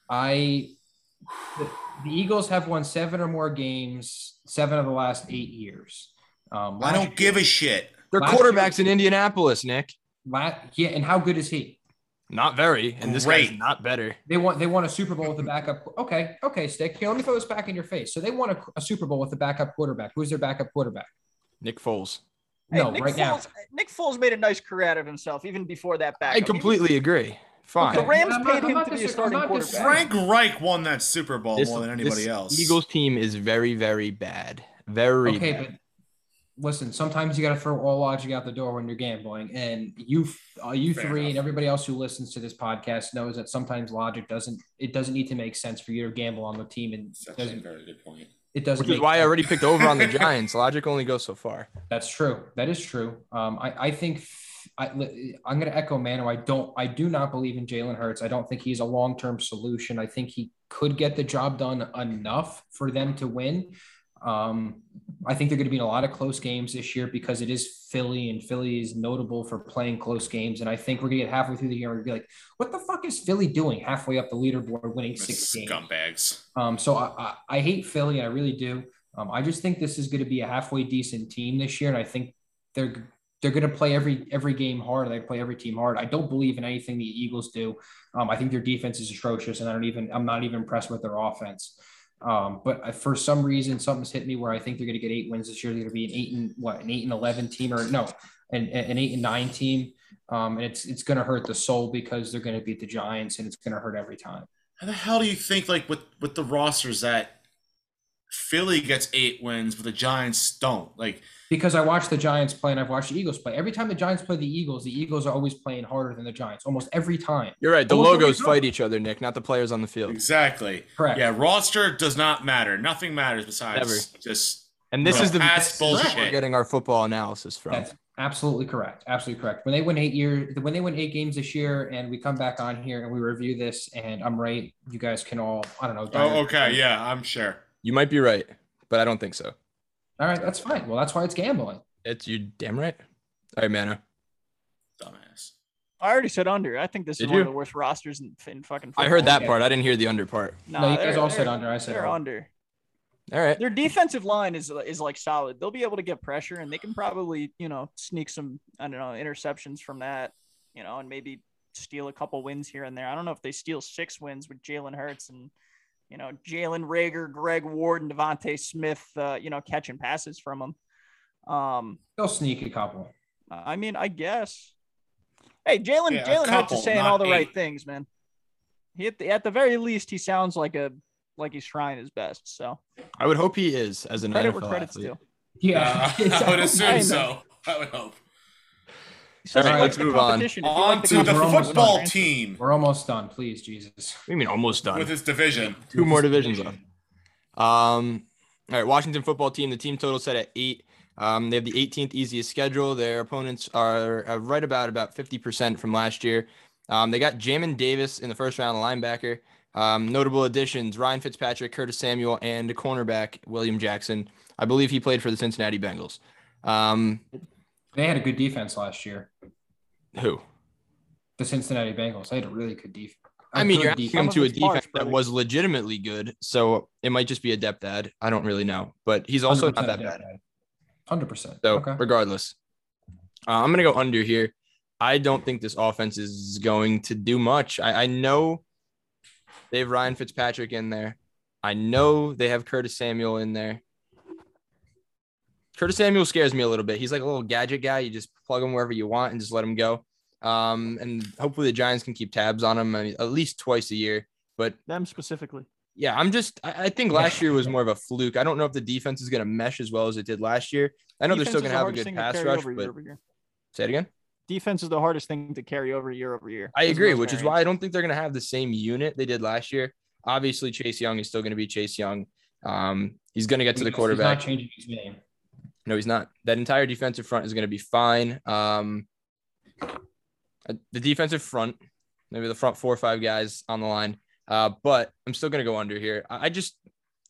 I the, the Eagles have won seven or more games, seven of the last eight years. Um, I don't give a shit. They're Last quarterbacks in Indianapolis, Nick. La- yeah, and how good is he? Not very, and this guy's Great. not better. They want they want a Super Bowl with a backup. Okay, okay, stick. Here, let me throw this back in your face. So they want a, a Super Bowl with a backup quarterback. Who's their backup quarterback? Nick Foles. Hey, no, Nick right now. Nick Foles made a nice career out of himself even before that back. I completely agree. Fine. The Rams I'm not- paid him to be a starting quarterback. Frank Reich won that Super Bowl This- more than this anybody else. Eagles team is very, very bad. Very Okay, bad. but listen, sometimes you got to throw all logic out the door when you're gambling, and you, uh, you Fair three, and everybody else who listens to this podcast knows that sometimes logic doesn't. It doesn't need to make sense for you to gamble on the team, and That's doesn't. very good point. It doesn't. Which is make why I already picked over on the Giants. Logic only goes so far. That's true. That is true. Um, I, I think I, I'm going to echo Mano. I don't, I do not believe in Jalen Hurts. I don't think he's a long term solution. I think he could get the job done enough for them to win. Um, I think they're going to be in a lot of close games this year because it is Philly, and Philly is notable for playing close games. And I think we're going to get halfway through the year and be like, what the fuck is Philly doing halfway up the leaderboard, winning six games? Scumbags. Um, so I, I, I hate Philly. I really do. Um, I just think this is going to be a halfway decent team this year, and I think they're they're going to play every every game hard. They play every team hard. I don't believe in anything the Eagles do. Um, I think their defense is atrocious, and I don't even I'm not even impressed with their offense. Um, but I- for some reason, something's hit me where I think they're going to get eight wins this year. They're going to be an eight and what an eight and eleven team, or no, an, an eight and nine team. Um, and it's it's going to hurt the soul because they're going to beat the Giants, and it's going to hurt every time. How the hell do you think, like, with with the rosters that Philly gets eight wins, but the Giants don't? Like, because I watch the Giants play and I've watched the Eagles play. Every time the Giants play the Eagles, the Eagles are always playing harder than the Giants, almost every time. You're right. The Almost logos fight each other, Nick, not the players on the field. exactly. Correct. Yeah, roster does not matter. Nothing matters besides Never. just And this No, is the that's this is where bullshit. we're getting our football analysis from. That's absolutely correct. Absolutely correct. When they win eight year, when they win eight games this year, and we come back on here and we review this, and I'm right, you guys can all, I don't know. Oh, okay. Yeah, I'm sure. You might be right, but I don't think so. All right, that's fine. Well, that's why it's gambling. It's you damn right. All right, Mano. Dumbass. I already said under. I think this Did is one of the worst rosters in, in fucking. I heard that part. I didn't hear the under part. Nah, No, you guys all said under. I said they're under. All right. Their defensive line is is like solid. They'll be able to get pressure, and they can probably you know sneak some I don't know interceptions from that, you know, and maybe steal a couple wins here and there. I don't know if they steal six wins with Jalen Hurts and you know Jalen Reagor, Greg Ward, and DeVonta Smith, uh, you know, catching passes from them. Um, They'll sneak a couple. I mean, I guess. Hey, Jalen Yeah, Jalen Hurts couple, is saying all the right things, man. He at the, at the very least, he sounds like a like he's trying his best. So I would hope he is as an credit NFL where credit's athlete. due. Uh, I would assume so. I would hope. He says All he right, likes let's move on. competition. If you On to the We're almost competition, football transfer. team We're almost done. Please, Jesus. What do you mean almost done? with his division. Two more divisions left. Um, all right, Washington football team. The team total set at eight. Um, they have the 18th easiest schedule. Their opponents are uh, right about about 50% from last year. Um, they got Jamin Davis in the first round, a linebacker. Um, notable additions: Ryan Fitzpatrick, Curtis Samuel, and cornerback William Jackson. I believe he played for the Cincinnati Bengals. Um, They had a good defense last year. who? The Cincinnati Bengals. They had a really good defense. I mean, you're asking him to a it's parts, defense that was legitimately good, so it might just be a depth ad. I don't really know, but he's also not that bad. Hundred percent. So okay. regardless, uh, I'm gonna go under here. I don't think this offense is going to do much. I, I know they have Ryan Fitzpatrick in there. I know they have Curtis Samuel in there. Curtis Samuel scares me a little bit. He's like a little gadget guy. You just plug him wherever you want and just let him go. Um, and hopefully the Giants can keep tabs on him I mean, at least twice a year. But Them specifically. yeah, I'm just I, I think last year was more of a fluke. I don't know if the defense is gonna mesh as well as it did last year. I know they're still gonna have a good thing to pass rush, over year but over year. say it again. Defense is the hardest thing to carry over year over year. I agree, most which is why I don't think they're going to have the same unit they did last year. Obviously, Chase Young is still going to be Chase Young. Um, he's going to get to the He's quarterback. not changing his name. No, he's not. That entire defensive front is going to be fine. Um, uh, the defensive front, maybe the front four or five guys on the line. Uh, but I'm still going to go under here. I just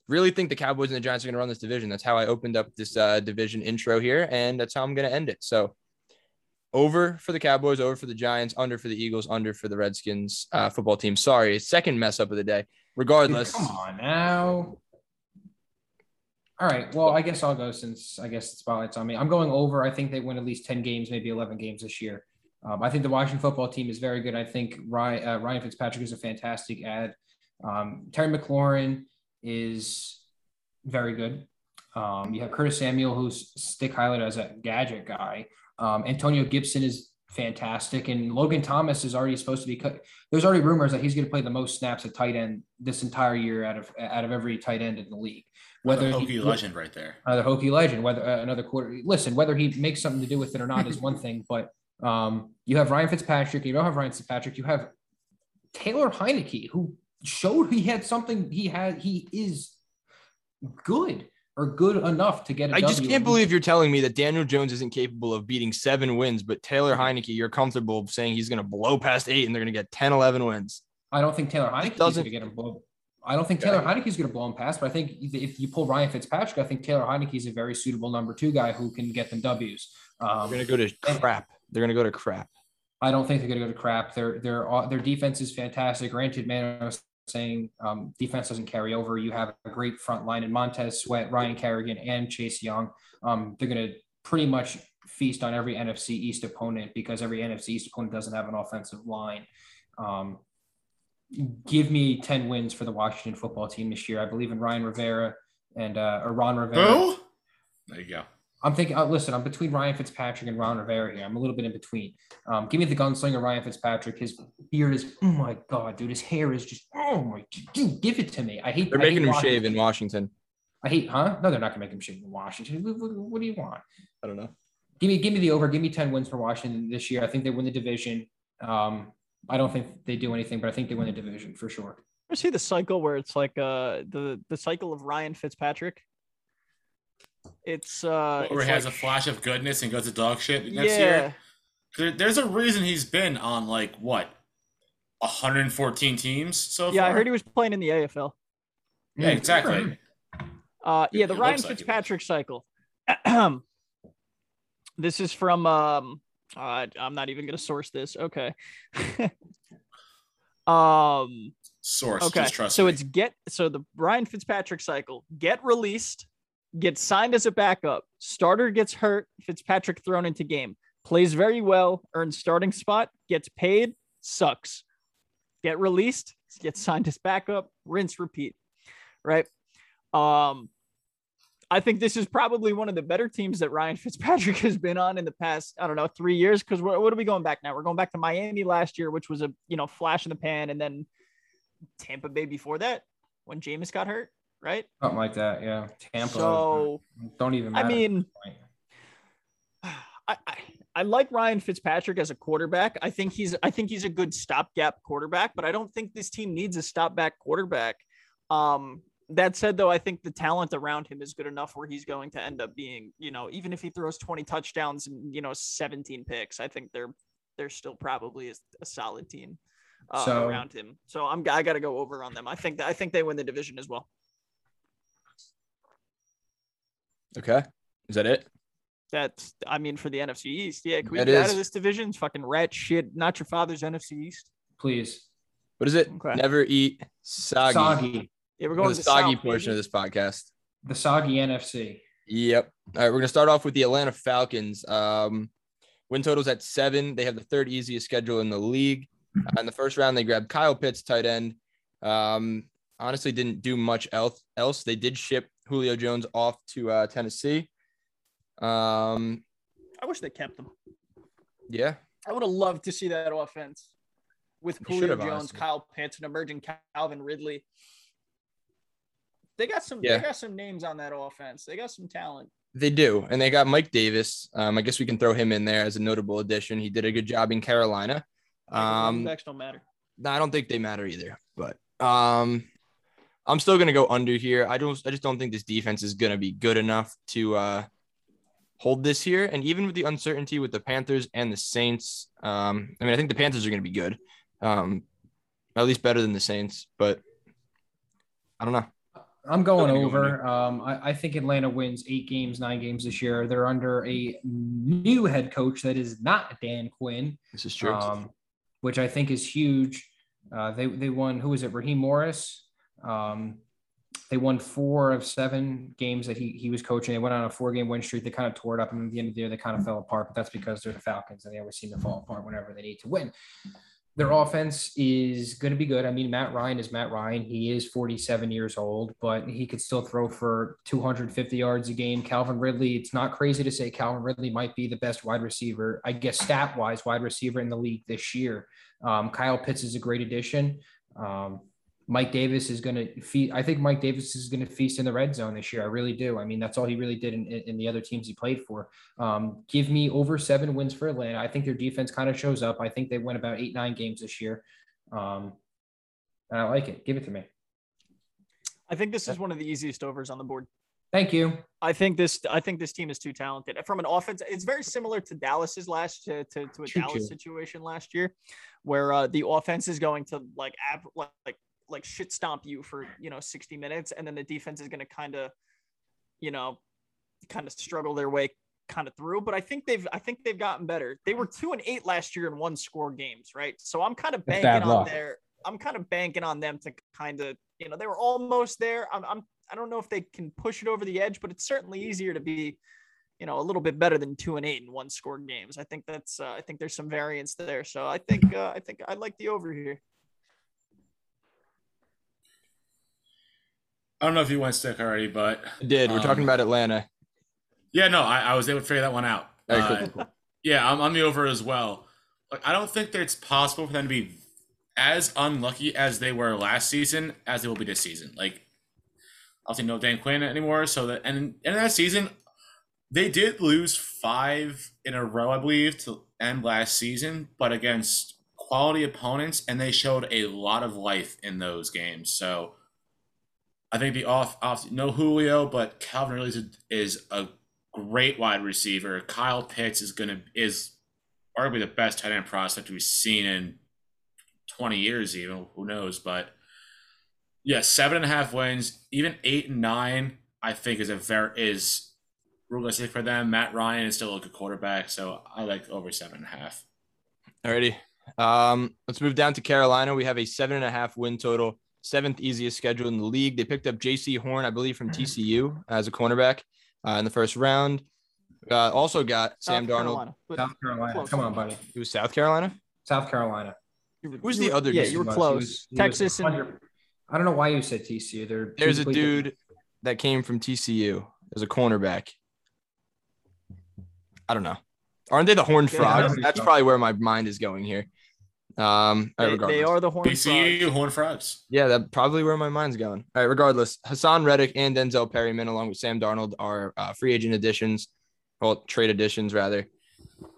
really think the Cowboys and the Giants are going to run this division. That's how I opened up this uh, division intro here, and that's how I'm going to end it. So over for the Cowboys, over for the Giants, under for the Eagles, under for the Redskins uh, football team. Sorry, second mess up of the day. Regardless, Come on now. All right. Well, I guess I'll go since I guess the spotlight's on me. I'm going over. I think they win at least 10 games, maybe 11 games this year. Um, I think the Washington football team is very good. I think Ryan, uh, Ryan Fitzpatrick is a fantastic ad. Um, Terry McLaurin is very good. Um, you have Curtis Samuel, who's stick highlight as a gadget guy. Um, Antonio Gibson is fantastic, and Logan Thomas is already supposed to be. Cut. There's already rumors that he's going to play the most snaps at tight end this entire year out of out of every tight end in the league. Whether another Hokie legend right there, another Hokie legend. Whether uh, another quarter. Listen, whether he makes something to do with it or not is one thing, but um, you have Ryan Fitzpatrick. You don't have Ryan Fitzpatrick. You have Taylor Heinicke, who showed he had something. He had. He is good or good enough to get. I w. just can't believe you're telling me that Daniel Jones isn't capable of beating seven wins, but Taylor Heinicke, you're comfortable saying he's going to blow past eight and they're going to get 10, 11 wins. I don't think Taylor Heinicke doesn't going to get him blow. I don't think Taylor yeah. Heinicke is going to blow him past, but I think if you pull Ryan Fitzpatrick, I think Taylor Heinicke is a very suitable number two guy who can get them W's. Um, they're going to go to crap. They're going to go to crap. I don't think they're going to go to crap. Their their their defense is fantastic. Granted, man, I was saying um, defense doesn't carry over. You have a great front line in Montez Sweat, Ryan Kerrigan, and Chase Young. Um, they're going to pretty much feast on every NFC East opponent because every NFC East opponent doesn't have an offensive line. Um, give me 10 wins for the Washington football team this year. I believe in Ryan Rivera and uh, or Ron Rivera. Who? There you go. I'm thinking, uh, listen, I'm between Ryan Fitzpatrick and Ron Rivera here. I'm a little bit in between. Um, give me the gunslinger Ryan Fitzpatrick. His beard is, oh my God, dude. His hair is just, oh my, dude, give it to me. I hate They're I making hate him Washington. shave in Washington. I hate, huh? No, they're not going to make him shave in Washington. What, what, what, do you want? I don't know. Give me, give me the over. Give me 10 wins for Washington this year. I think they win the division. Um, I don't think they do anything, but I think they win the division for sure. I see the cycle where it's like uh the the cycle of Ryan Fitzpatrick it's uh, or it's has like, a flash of goodness and goes to dog shit next yeah. year. there's a reason he's been on like what 114 teams so far. yeah, far. I heard he was playing in the AFL. Yeah, exactly. Uh, yeah, the Ryan Fitzpatrick like cycle. this is from um, uh, I'm not even gonna source this. Okay. um. Source. Okay. so me. it's get so the Ryan Fitzpatrick cycle get released gets signed as a backup. Starter gets hurt. Fitzpatrick thrown into game. Plays very well. Earns starting spot. Gets paid. Sucks. Get released. Gets signed as backup. Rinse, repeat. Right. Um, I think this is probably one of the better teams that Ryan Fitzpatrick has been on in the past, I don't know, three years. Because what are we going back now? We're going back to Miami last year, which was a you know flash in the pan, and then Tampa Bay before that when Jameis got hurt right? Something like that, yeah. Tampa. So don't even. I mean, I, I I like Ryan Fitzpatrick as a quarterback. I think he's I think he's a good stopgap quarterback, but I don't think this team needs a stopback quarterback. Um, that said, though, I think the talent around him is good enough where he's going to end up being, you know, even if he throws 20 touchdowns and you know 17 picks, I think they're they're still probably a, a solid team uh, so, around him. So I'm I got to go over on them. I think I think they win the division as well. Okay. Is that it? That's, I mean, for the NFC East. Yeah. Can we that get is. out of this division? It's fucking rat shit. Not your father's NFC East. Please. What is it? Okay. Never eat soggy. Soggy. Yeah, we're going to the soggy South, portion maybe. of this podcast. The soggy NFC. Yep. All right. We're going to start off with the Atlanta Falcons. Um, win totals at seven. They have the third easiest schedule in the league. Uh, in the first round, they grabbed Kyle Pitts, tight end. Um, honestly, didn't do much else. Else, they did ship Julio Jones off to uh, Tennessee. Um, I wish they kept him. Yeah, I would have loved to see that offense with Julio Jones, honestly. Kyle Pitts, and emerging Calvin Ridley. They got some. Yeah. They got some names on that offense. They got some talent. They do, and they got Mike Davis. Um, I guess we can throw him in there as a notable addition. He did a good job in Carolina. Um, backs don't matter. No, I don't think they matter either. But um, I'm still gonna go under here. I don't. I just don't think this defense is gonna be good enough to uh, hold this here. And even with the uncertainty with the Panthers and the Saints, um, I mean, I think the Panthers are gonna be good, um, at least better than the Saints. But I don't know. I'm going over. Um, I, I, think Atlanta wins eight games, nine games this year. They're under a new head coach that is not Dan Quinn. This is true. Um, which I think is huge. Uh, they they won. Who was it? Raheem Morris. Um, they won four of seven games that he, he was coaching. They went on a four game win streak. They kind of tore it up. And at the end of the year, they kind of fell apart. But that's because they're the Falcons and they always seem to fall apart whenever they need to win. Their offense is going to be good. I mean, Matt Ryan is Matt Ryan. He is 47 years old, but he could still throw for 250 yards a game. Calvin Ridley, it's not crazy to say Calvin Ridley might be the best wide receiver, I guess, stat wise, wide receiver in the league this year. Um, Kyle Pitts is a great addition. Um, Mike Davis is going to feast. I think Mike Davis is going to feast in the red zone this year. I really do. I mean, that's all he really did in, in the other teams he played for. Um, give me over seven wins for Atlanta. I think their defense kind of shows up. I think they win about eight, nine games this year. Um, and I like it. Give it to me. I think this is one of the easiest overs on the board. Thank you. I think this. I think this team is too talented from an offense. It's very similar to Dallas's last to to, to a Choo-choo. Dallas situation last year, where uh, the offense is going to like ab, like like shit stomp you for you know 60 minutes, and then the defense is going to kind of, you know, kind of struggle their way kind of through. But I think they've I think they've gotten better. They were two and eight last year in one score games, right? So I'm kind of banking on luck. their. I'm kind of banking on them to kind of you know they were almost there. I'm, I'm I don't know if they can push it over the edge, but it's certainly easier to be, you know, a little bit better than two and eight in one score games. I think that's uh, I think there's some variance there. So I think uh, I think I like the over here. I don't know if you went stick already, but I did. We're Um, talking about Atlanta. yeah, no, I, I was able to figure that one out. Right, Uh, cool, cool. Yeah, I'm on the over as well. Like, I don't think that it's possible for them to be as unlucky as they were last season as they will be this season. Like, obviously no Dan Quinn anymore. So that and in that season, they did lose five in a row, I believe, to end last season, but against quality opponents, and they showed a lot of life in those games. So I think the off off no Julio, but Calvin Ridley is, is a great wide receiver. Kyle Pitts is gonna is arguably the best tight end prospect we've seen in twenty years, even who knows. But yeah, seven and a half wins, even eight and nine, I think is a very is realistic for them. Matt Ryan is still a good quarterback, so I like over seven and a half. Alrighty. Um, let's move down to Carolina. We have a seven and a half win total, seventh easiest schedule in the league. They picked up Jaycee Horn, I believe, from TCU as a cornerback uh, in the first round. Uh, also got Sam South Darnold. Carolina, South Carolina. close. Come on, buddy. It was South Carolina. South Carolina. Who's the other Yeah, dude? you were close. he was- he Texas and I don't know why you said TCU. They're There's a completely different. dude that came from TCU as a cornerback. I don't know. Aren't they the Horned Frogs? I That's probably where my mind is going here. Um, all right, they, they are the Horned BCU Frogs. Horn Frogs. Yeah, that's probably where my mind's going. All right, regardless, Haason Reddick and Denzel Perryman, along with Sam Darnold, are uh, free agent additions, well, trade additions rather.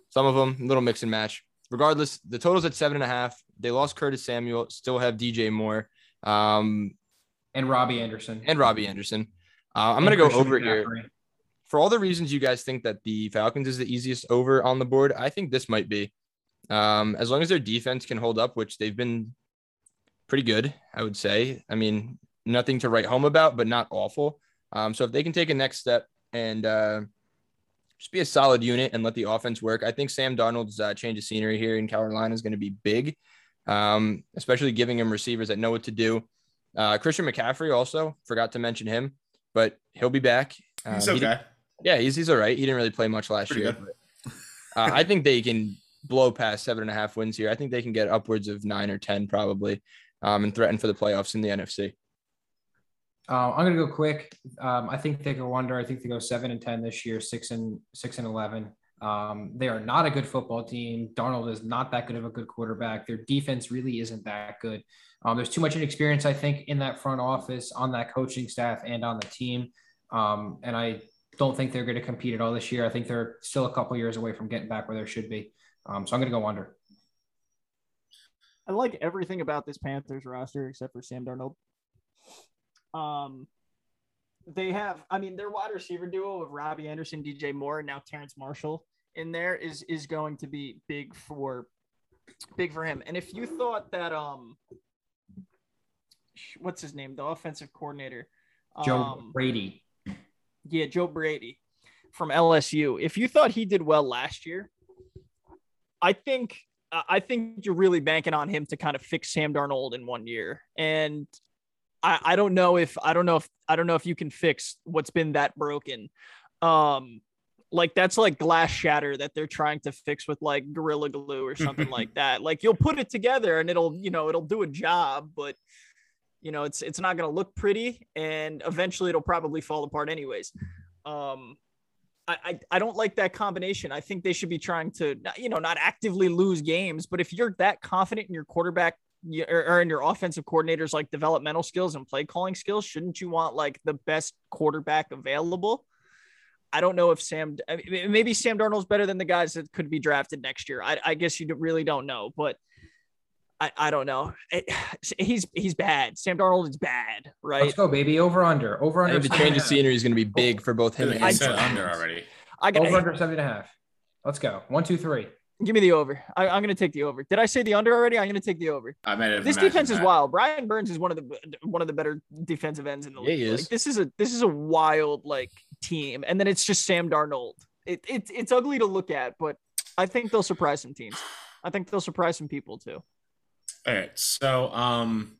Some of them a little mix and match. Regardless, the total's at seven and a half. They lost Curtis Samuel, still have DJ Moore, um, and Robby Anderson and Robby Anderson. Uh, I'm And gonna go Christian over here for all the reasons you guys think that the Falcons is the easiest over on the board. I think this might be, um, as long as their defense can hold up, which they've been pretty good, I would say. I mean, nothing to write home about, but not awful. Um, so if they can take a next step and uh, just be a solid unit and let the offense work, I think Sam Darnold's uh, change of scenery here in Carolina is going to be big, um, especially giving him receivers that know what to do. Uh, Christian McCaffrey also forgot to mention him, but he'll be back. Um, It's he okay. yeah, he's he's all right. He didn't really play much last Pretty year. but, uh, I think they can blow past seven and a half wins here. I think they can get upwards of nine or ten probably, um, and threaten for the playoffs in the NFC. Uh, I'm gonna go quick. Um, I think they go under. I think they go seven and ten this year, six and six and eleven. Um, they are not a good football team. Darnold is not that good of a good quarterback. Their defense really isn't that good. Um, there's too much inexperience, I think, in that front office, on that coaching staff, and on the team. Um, and I don't think they're going to compete at all this year. I think they're still a couple years away from getting back where they should be. Um, so I'm going to go under. I like everything about this Panthers roster except for Sam Darnold. Um, they have, I mean, their wide receiver duo of Robby Anderson, DJ Moore, and now Terrace Marshall in there is is going to be big for big for him. And if you thought that, um, what's his name, the offensive coordinator, Joe um, Brady. yeah, Joe Brady from LSU. If you thought he did well last year, I think I think you're really banking on him to kind of fix Sam Darnold in one year. And I, I don't know if I don't know if I don't know if you can fix what's been that broken. Um like that's like glass shatter that they're trying to fix with like gorilla glue or something like that. Like you'll put it together and it'll, you know, it'll do a job, but you know, it's it's not going to look pretty and eventually it'll probably fall apart anyways. Um I, I, I don't like that combination. I think they should be trying to, you know, not actively lose games, but if you're that confident in your quarterback or in your offensive coordinators like developmental skills and play calling skills, shouldn't you want like the best quarterback available? I don't know if Sam, maybe Sam Darnold's better than the guys that could be drafted next year. I, I guess you really don't know, but I, I don't know. It, he's he's bad. Sam Darnold is bad, right? Let's go, baby. Over under. Over under. the change of scenery is going to be oh. big for both him I and I said under already. I got over under seven and a half. Let's go. One, two, three. Give me the over. I, am going to take the over. Did I say the under already? I'm going to take the over. I made it. This defense is wild. Brian Burns is one of the one of the better defensive ends in the Yeah, league. he Like, is. this is a this is a wild like team, and then it's just Sam Darnold. It, it's it's ugly to look at, but I think they'll surprise some teams. I think they'll surprise some people too. All right, so um,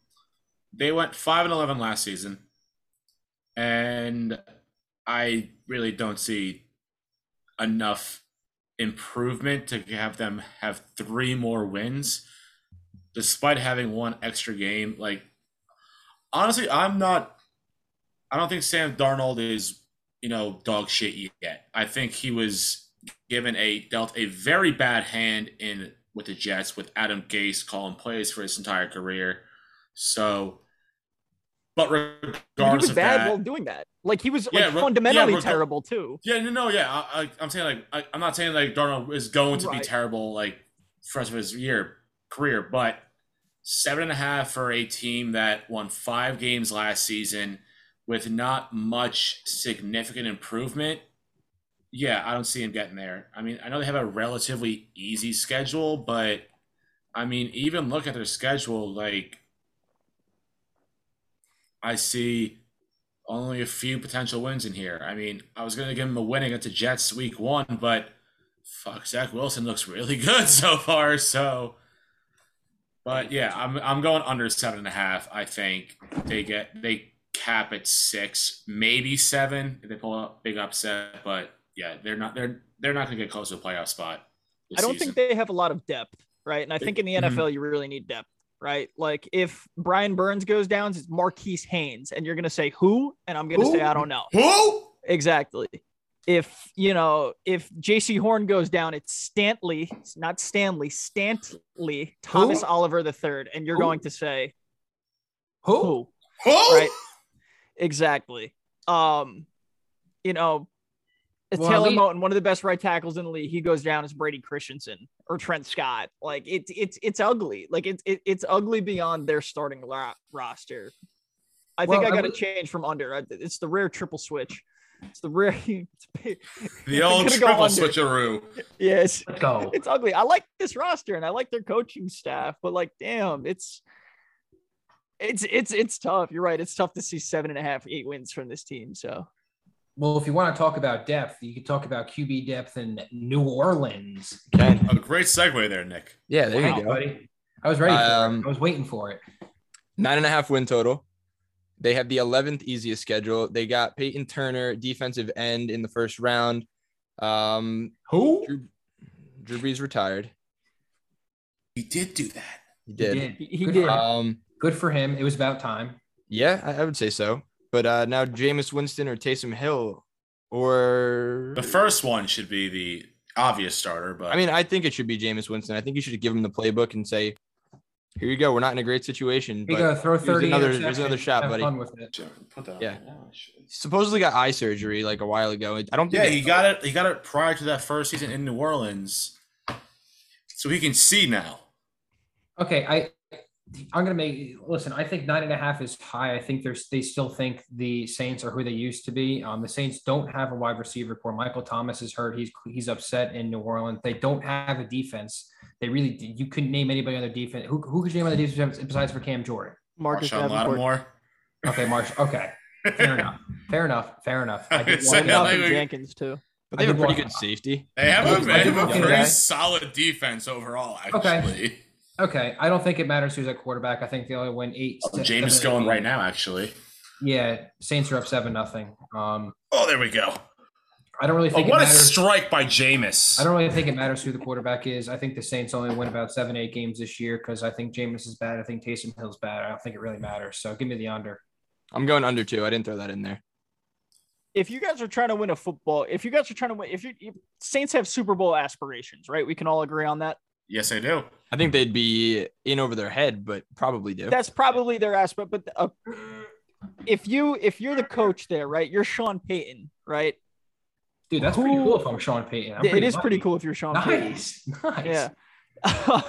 they went five and eleven last season, and I really don't see enough improvement to have them have three more wins, despite having one extra game. Like, honestly, I'm not. I don't think Sam Darnold is, you know, dog shit yet. I think he was given a dealt a very bad hand in with the Jets with Adam Gase calling plays for his entire career. So, but regardless he was bad that, while doing that. Like he was Yeah, like fundamentally yeah, terrible too. yeah, no, no, yeah. I, I, I'm saying like I, I'm not saying like Darnold is going to Right. be terrible like for the rest of his year career, but seven and a half for a team that won five games last season with not much significant improvement. Yeah, I don't see him getting there. I mean, I know they have a relatively easy schedule, but I mean, even look at their schedule, like I see only a few potential wins in here. I mean, I was going to give him a win against the Jets week one, but fuck, Zach Wilson looks really good so far. So, but yeah, I'm I'm going under seven and a half. I think they get they cap at six, maybe seven if they pull a big upset. But yeah, they're not they're they're not going to get close to a playoff spot. I don't season. think they have a lot of depth, right? And I think in the. NFL you really need depth, right? Like if Brian Burns goes down, it's Marquis Haynes, and you're gonna say who, and I'm gonna say I don't know Who? exactly. If you know if Jaycee Horn goes down, it's Stantley, not Stanley, Stantley, Thomas Oliver the third, and you're Who? going to say Who? who? Who? Right. Exactly. Um, you know, Well, Taylor we- Moton, one of the best right tackles in the league, he goes down as Brady Christensen or Trent Scott. Like it's it's it's ugly. Like it's it, it's ugly beyond their starting la- roster. I think Well, I I got to change from under. It's the rare triple switch. It's the rare. It's, The I'm old gonna go triple under. switcheroo. yes, Let's go. it's ugly. I like this roster and I like their coaching staff, but like, damn, it's it's it's it's tough. You're right. It's tough to see seven and a half, eight wins from this team. So Well, if you want to talk about depth, you could talk about QB depth in New Orleans. Ken. A great segue there, Nick. Yeah, there Wow, you go. buddy. I was ready for Um, it. I was waiting for it. Nine and a half win total. They have the 11th easiest schedule. They got Peyton Turner, defensive end in the first round. Um, Who? Drew, Drew Brees retired. He did do that. He did. he, he Good did. for him. Um, Good for him. It was about time. yeah, I, I would say so. But uh, now Jameis Winston or Taysom Hill, or The first one should be the obvious starter, but I mean, I think it should be Jameis Winston. I think you should give him the playbook and say, "Here you go. We're not in a great situation, You but gotta throw here's 30 another- here's another shot, buddy. Fun with it. put that. Yeah. Oh, supposedly got eye surgery like a while ago. I don't think Yeah, he got it. He got it prior to that first season in New Orleans, so he can see now. Okay, I I'm gonna make listen. I think nine and a half is high. I think there's they still think the Saints are who they used to be. Um, the Saints don't have a wide receiver corps. Michael Thomas is hurt. He's he's upset in New Orleans. They don't have a defense. They really you couldn't name anybody on their defense. Who who could you name on the defense besides for Cam Jordan? Marcus Marshon Davenport. Lattimore. Okay, Marsh. Okay, fair enough. Fair enough. Fair enough. I did It's want like- to- Jenkins too. but they have a pretty good safety. They have I a, did- they have a pretty solid defense overall, actually. Okay, I don't think it matters who's at quarterback. I think they only win eight. Oh, Jameis is going right now, actually. Yeah, Saints are up seven nothing. Um, Oh, there we go. I don't really Oh, think what it a matters. strike by Jameis. I don't really think it matters who the quarterback is. I think the Saints only win about seven, eight games this year because I think Jameis is bad. I think Taysom Hill's bad. I don't think it really matters. So give me the under. I'm going under two. I didn't throw that in there. if you guys are trying to win a football, if you guys are trying to win, if you if Saints have Super Bowl aspirations, right? We can all agree on that. Yes, I do. I think they'd be in over their head, but probably do. That's probably their aspect. But uh, if you if you're the coach there, right? You're Sean Payton, right? Dude, that's pretty cool if I'm Sean Payton. I'm it is pretty cool if you're Sean Payton. Nice. Nice. Yeah.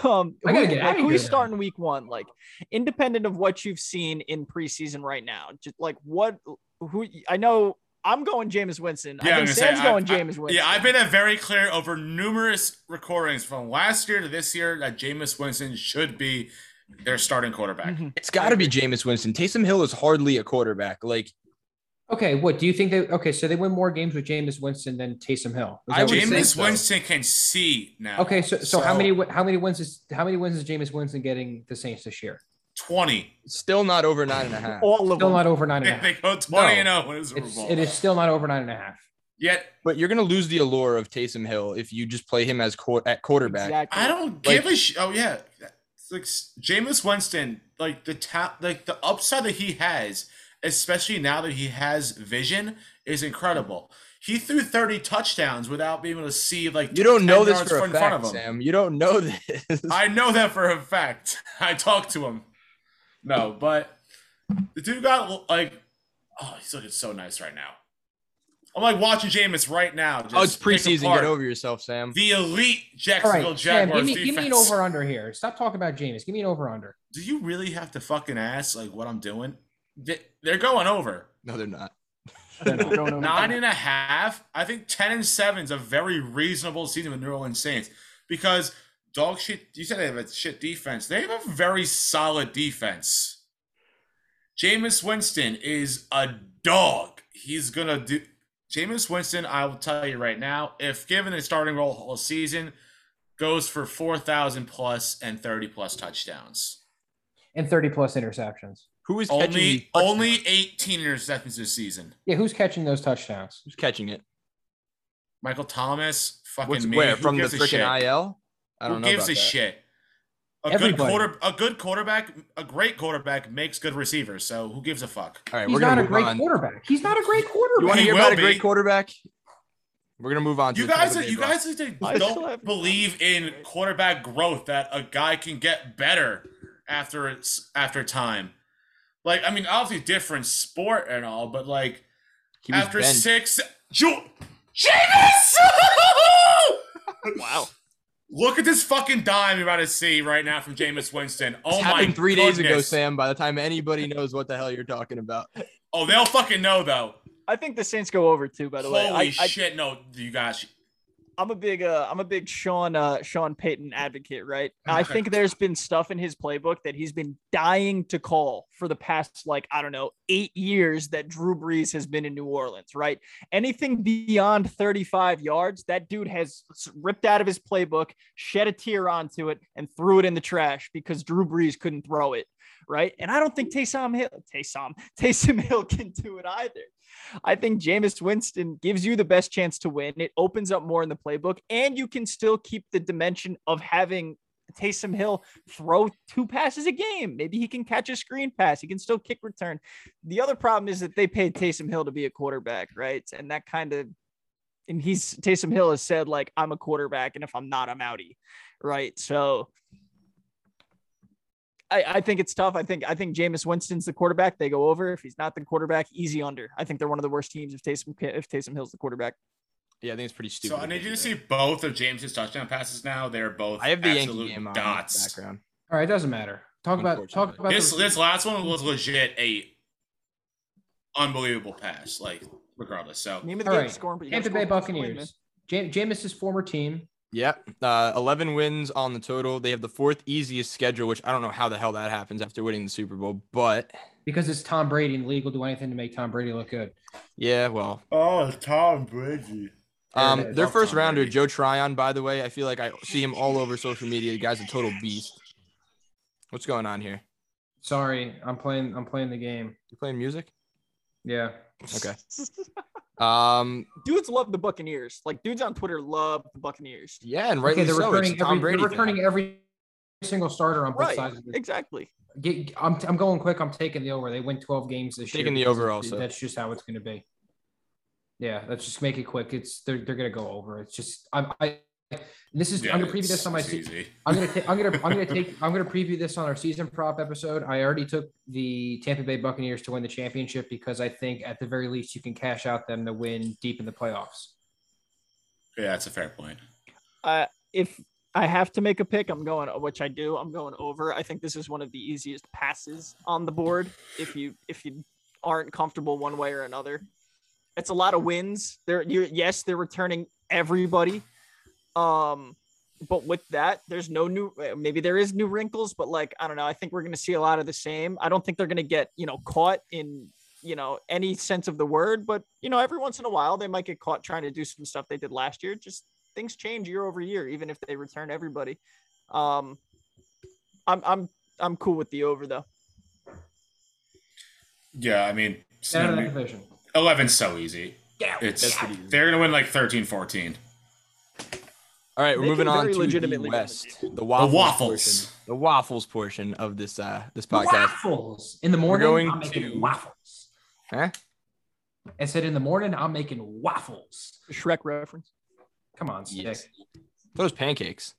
um, I gotta get like, who here is then. starting week one? Like, independent of what you've seen in preseason right now, just like what who I know. I'm going Jameis Winston. Yeah, I think Sam's say, going I- I- Jameis Winston. Yeah, I've been a very clear over numerous recordings from last year to this year that Jameis Winston should be their starting quarterback. Mhm. It's got to be Jameis Winston. Taysom Hill is hardly a quarterback. Like Okay, what do you think they okay, so they win more games with Jameis Winston than Taysom Hill. Is I that what would you're say saying? Jameis so. Winston can see now. Okay, so, so how many how many wins is how many wins is Jameis Winston getting the Saints this year? 20. still not over nine and a half. all of Still them. not over nine and They, a half. they go 20 and 0 in the Super It's, Bowl. it is still not over nine and a half. Yet But you're gonna lose the allure of Taysom Hill if you just play him as quar- at quarterback. Exactly. I don't Like- give a sh- Oh yeah, it's like s- Jameis Winston, like the tap, like the upside that he has, especially now that he has vision, is incredible. He threw 30 touchdowns without being able to see like You don't 10 know this yards for a front of fact, him. Sam. You don't know this. I know that for a fact. I talked to him. No, but the dude got like, oh, he's looking so nice right now. I'm like watching Jameis right now. Just oh, it's preseason. Get over yourself, Sam. the elite All Jacksonville right, Sam, Jaguars give me, give me an over under here. Stop talking about Jameis. Give me an over under. Do you really have to fucking ask like what I'm doing? They- They're going over No, they're not. They're not going over nine that. and a half. I think ten and seven is a very reasonable season with New Orleans Saints because dog shit. You said they have a shit defense. They have a very solid defense. Jameis Winston is a dog. He's gonna do. Jameis Winston, I will tell you right now, if given a starting role all season, goes for four thousand plus and thirty plus touchdowns. And 30 plus interceptions. Who is Only touchdowns? only 18 interceptions this season. Yeah, who's catching those touchdowns? Who's catching it? Michael Thomas, fucking What's me. where Who from the freaking? IL? I don't Who know. gives about a that. shit? A Everybody. good quarter, a good quarterback, a great quarterback makes good receivers. So who gives a fuck? All right, He's we're not gonna a great on. quarterback. He's not a great quarterback. You want quarterback. to hear will about a great quarterback? We're gonna move on. You the guys, Tampa Bay you Bucks. guys I don't have- believe in quarterback growth that a guy can get better after it's after time. Like, I mean, obviously different sport and all, but like after benched. six, Ju- Jameis! Wow. Look at this fucking dime you're about to see right now from Jameis Winston. Oh This my happened three days ago, goodness. Sam. By the time anybody knows what the hell you're talking about, Oh, they'll fucking know though. I think the Saints go over too. By the way, Holy I, I, shit! No, you guys. I'm a big uh I'm a big Sean uh Sean Payton advocate, right? I think there's been stuff in his playbook that he's been dying to call for the past like I don't know, 8 years that Drew Brees has been in New Orleans, right? Anything beyond 35 yards, that dude has ripped out of his playbook, shed a tear onto it and threw it in the trash because Drew Brees couldn't throw it, right? And I don't think Taysom Hill Taysom Taysom Hill can do it either. I think Jameis Winston gives you the best chance to win. It opens up more in the playbook, and you can still keep the dimension of having Taysom Hill throw two passes a game. Maybe he can catch a screen pass. He can still kick return. The other problem is that they paid Taysom Hill to be a quarterback, right? And that kind of, and he's Taysom Hill has said like I'm a quarterback, and if I'm not, I'm outie, right? So. I, I think it's tough. I think I think Jameis Winston's the quarterback. They go over. If he's not the quarterback, easy under. I think they're one of the worst teams if Taysom if Taysom Hill's the quarterback. yeah, I think it's pretty stupid. So I need you to see both of Jameis's touchdown passes now. They're both I have the Yankee absolute game on in the dots. background. All right, it doesn't matter. Talk about talk about This the, this last one was legit a unbelievable pass. Like regardless. So Name of the All game right, scoring, but you gotta Tampa Bay score points to win, man. Buccaneers. Jam- Jameis's former team. Yeah, uh, 11 wins on the total. They have the fourth easiest schedule, which I don't know how the hell that happens after winning the Super Bowl. But Because it's Tom Brady and the league will do anything to make Tom Brady look good. yeah, well, Oh, Tom Brady. um, There it is. their Love first Tom rounder, Brady. Joe Tryon, by the way, I feel like I see him all over social media. The guy's a total beast. What's going on here? Sorry, I'm playing. I'm playing the game. You playing music? Yeah. Okay. Um. dudes love the Buccaneers. Like dudes on Twitter love the Buccaneers. Yeah, and rightly okay, they're so. It's returning Tom every. Brady. They're thing. returning every single starter on both Right. sides. Of Exactly. Get- I'm, I'm going quick. I'm taking the over. They win 12 games this year. Taking the because over also. That's just how it's going to be. Yeah, let's just make it quick. It's they're, they're going to go over. It's just I'm I. This is Yeah, I'm gonna preview this on my. it's se- I'm gonna ta- I'm gonna I'm gonna take I'm gonna preview this on our season prop episode. I already took the Tampa Bay Buccaneers to win the championship because I think at the very least you can cash out them to win deep in the playoffs. Yeah, that's a fair point. Uh, if I have to make a pick, I'm going, which I do. I'm going over. I think this is one of the easiest passes on the board. If you if you aren't comfortable one way or another, it's a lot of wins. They're you yes, they're returning everybody. Um, but with that, there's no new. uh, Maybe there is new wrinkles, but like I don't know. I think we're going to see a lot of the same. I don't think they're going to get you know caught in you know any sense of the word, but you know every once in a while they might get caught trying to do some stuff they did last year. Just things change year over year, even if they return everybody. Um, I'm I'm I'm cool with the over though. Yeah, I mean, Get out of that division. 11's so easy. Yeah, It's That's easy. they're gonna win like 13, 14. All right, we're moving on to the legitimately the West, the waffles, waffles. portion, the waffles portion of this uh this podcast. waffles in the morning. going I'm making to- waffles. Huh? I said in the morning I'm making waffles. Shrek reference. Come on, stick. Yes. Those pancakes.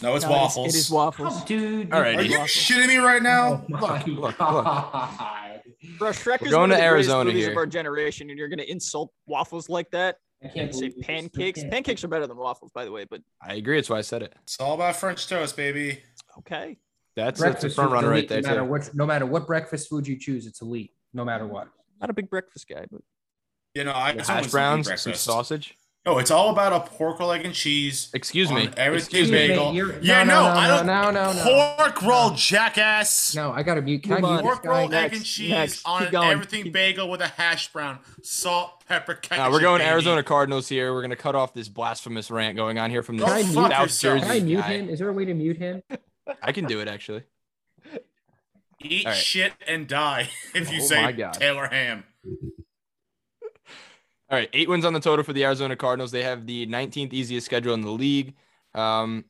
No, it's No, waffles. It is waffles. Oh, dude. Alrighty. Are you shitting me right now? Oh my Look, look, look. God. Bro, Shrek We're is going one of to the greatest Arizona movies here. of our generation, and you're gonna insult waffles like that I can't say believe pancakes. Pancakes are better than waffles, by the way. But I agree. That's why I said it. It's all about French toast, baby. okay, That's, that's a front food's runner right there no matter too. what, no matter what breakfast food you choose, it's elite. No matter what. not a big breakfast guy, but You know, I The hash browns, some sausage. No, it's all about a pork roll, egg, and cheese. Excuse me. everything Excuse me. bagel. You're- yeah, no, no, no, I no, don't. no, no, no. Pork roll, jackass. No, I gotta mute. Can Move I mute Pork roll, guy? egg, and cheese next. on an everything Keep- bagel with a hash brown, salt, pepper, ketchup. Uh, we're going baby. Arizona Cardinals here. We're gonna cut off this blasphemous rant going on here from the this fuck South yourself. Jersey Can I mute guy. him? Is there a way to mute him? I can do it actually. Eat All right. shit and die if you Oh say. Taylor Ham. All right, eight wins on the total for the Arizona Cardinals. They have the 19th easiest schedule in the league. Um,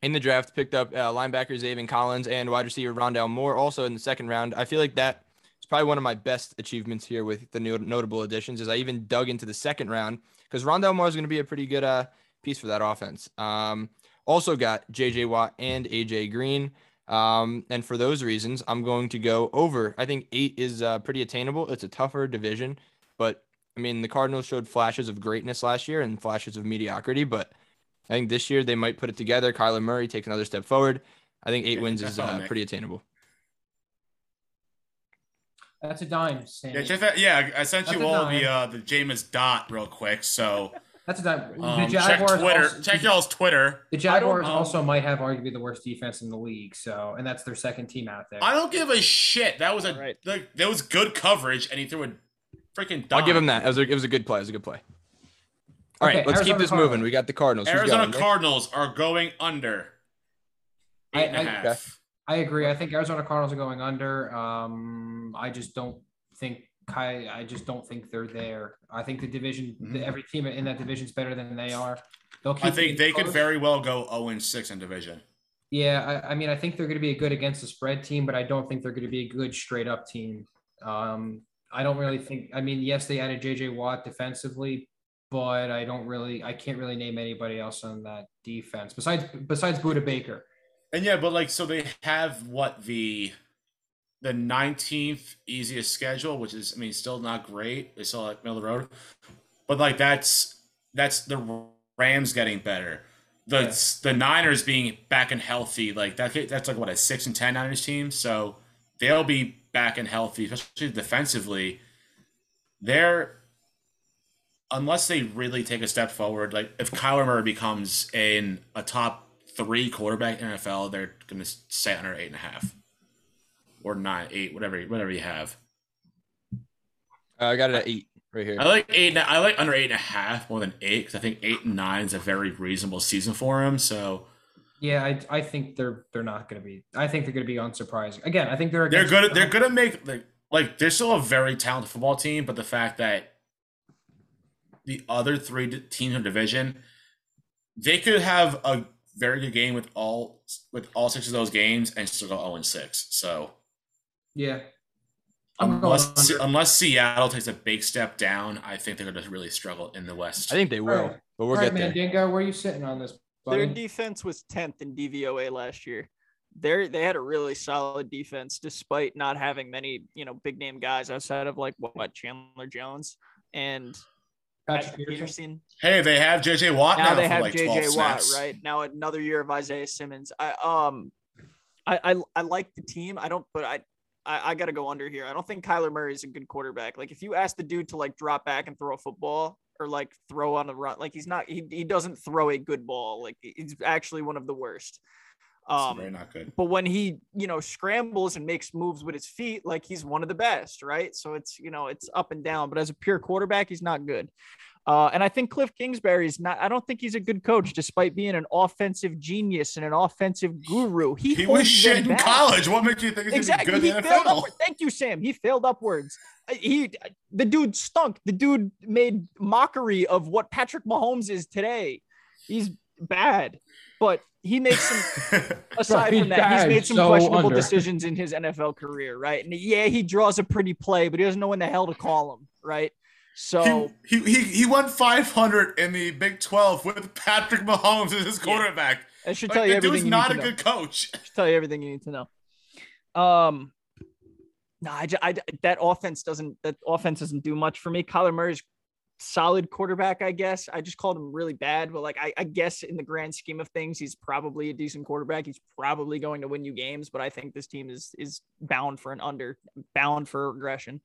in the draft, picked up uh, linebacker Zaven Collins and wide receiver Rondale Moore also in the second round. I feel like that is probably one of my best achievements here with the new notable additions. Is I even dug into the second round because Rondale Moore is going to be a pretty good uh, piece for that offense. Um, also got J.J. Watt and A.J. Green. Um, and for those reasons, I'm going to go over. I think eight is uh, pretty attainable. It's a tougher division, but I mean, the Cardinals showed flashes of greatness last year and flashes of mediocrity, but I think this year they might put it together. Kyler Murray takes another step forward. I think eight Yeah, wins is uh, pretty attainable. That's a dime, Sammy. Yeah, check that. Yeah, I sent That's you all nine. the uh, the Jameis dot real quick. So That's a dime. um, the check Jaguars Twitter. also, check y'all's Twitter. the Jaguars also might have arguably the worst defense in the league. So, and that's their second team out there. I don't give a shit. That was a Right. like, that was good coverage, and he threw a freaking. Dime. I'll give him that. It was a, it was a good play. It was a good play. All right, Okay, let's keep this Cardinals. moving. We got the Cardinals. Who's Arizona going, Nick? Cardinals are going under I- and a I- half. I agree. I think Arizona Cardinals are going under. Um, I just don't think Kai. I just don't think they're there. I think the division, the, Mhm. every team in that division is better than they are. They'll keep I think it they could very well go 0 and 6 in division. Yeah, I, I mean, I think they're going to be a good against the spread team, but I don't think they're going to be a good straight up team. Um, I don't really think. I mean, yes, they added JJ Watt defensively, but I don't really. I can't really name anybody else on that defense besides besides Budda Baker. And yeah, but like so they have what the the 19th easiest schedule, which is I mean still not great. They still like middle of the road. But like that's that's the Rams getting better. The Yeah. the Niners being back and healthy, like that that's like what a 6 and 10 Niners team, so they'll be back and healthy, especially defensively. They're unless they really take a step forward, like if Kyler Murray becomes in a top three quarterback in NFL, they're gonna stay under eight and a half or nine, eight, whatever, whatever you have. Uh, I got it at eight right here. I like eight. I like under eight and a half more than eight because I think eight and nine is a very reasonable season for him. So Yeah, I, I think they're they're not going to be. I think they're going to be unsurprising. Again, I think they're They're against- good. They're gonna make like like they're still a very talented football team, but the fact that the other three teams in the division, they could have a very good game with all with all six of those games and still go zero and six. So Yeah, unless unless Seattle takes a big step down, I think they're gonna really struggle in the West. I think they will, Alright. but we'll All right, get there. man, Dingo, where are you sitting on this? Their defense was 10th in DVOA last year. They they had a really solid defense despite not having many, you know, big name guys outside of like what, what Chandler Jones and Patrick Patrick Peterson. Peterson. hey, they have JJ Watt now, Now they have like JJ Watt, snaps. right? Now another year of Isaiah Simmons. I um I I, I like the team. I don't but I I, I gotta go under here. I don't think Kyler Murray is a good quarterback. Like if you ask the dude to like drop back and throw a football or like throw on the run, like he's not he, he doesn't throw a good ball. Like he's actually one of the worst. Um very not good. but when he you know scrambles and makes moves with his feet like he's one of the best right so it's you know it's up and down but as a pure quarterback he's not good uh, and I think Cliff Kingsbury is not. I don't think he's a good coach, despite being an offensive genius and an offensive guru. He, He was shit in back. college. What makes you think he's Exactly. gonna He in the failed NFL? upward. Thank you, Sam. He failed upwards. Uh, He, the dude stunk. The dude made mockery of what Patrick Mahomes is today. He's bad, but he makes some aside He's from that, he's made some so questionable under. decisions in his NFL career, right? And yeah, he draws a pretty play, but he doesn't know when the hell to call him, right? So he, he he he won 500 in the Big 12 with Patrick Mahomes as his Yeah. quarterback. that should Like, tell you the dude's everything you not need a to know. good coach. Should tell you everything you need to know. Um, no, I, ju- I that offense doesn't that offense doesn't do much for me. Kyler Murray's solid quarterback, I guess. I just called him really bad, but like I, I guess in the grand scheme of things, he's probably a decent quarterback. He's probably going to win you games, but I think this team is is bound for an under, bound for regression.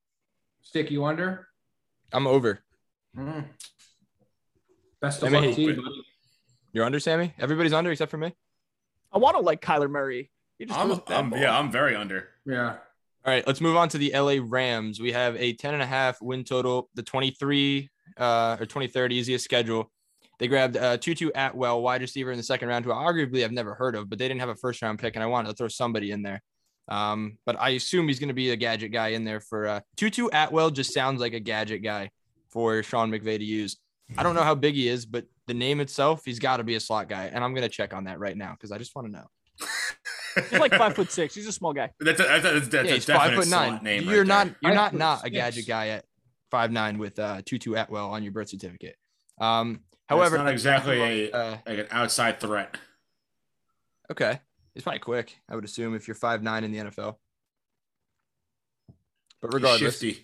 Stick you under. I'm over. Mm. Best of I luck to you, buddy. You're under, Sammy. Everybody's under except for me. I want to like Kyler Murray. Just I'm, I'm yeah, I'm very under. Yeah. All right, let's move on to the LA Rams. We have a 10 and a half win total, the 23 uh, or 23rd easiest schedule. They grabbed uh, Tutu Atwell, wide receiver in the second round, who I arguably I've never heard of, but they didn't have a first round pick, and I wanted to throw somebody in there. Um, but I assume he's going to be a gadget guy in there for uh, Tutu Atwell. Just sounds like a gadget guy for Sean McVay to use. I don't know how big he is, but the name itself, he's got to be a slot guy, and I'm going to check on that right now because I just want to know. He's like five foot six. He's a small guy. That's a, that's a, that's yeah, a he's five foot nine. name You're right not there. you're not not a six. gadget guy at five nine with uh Tutu Atwell on your birth certificate. Um, That's however, not exactly a uh, like an outside threat. okay, it's probably quick. I would assume if you're five nine in the NFL. But regardless, Shifty.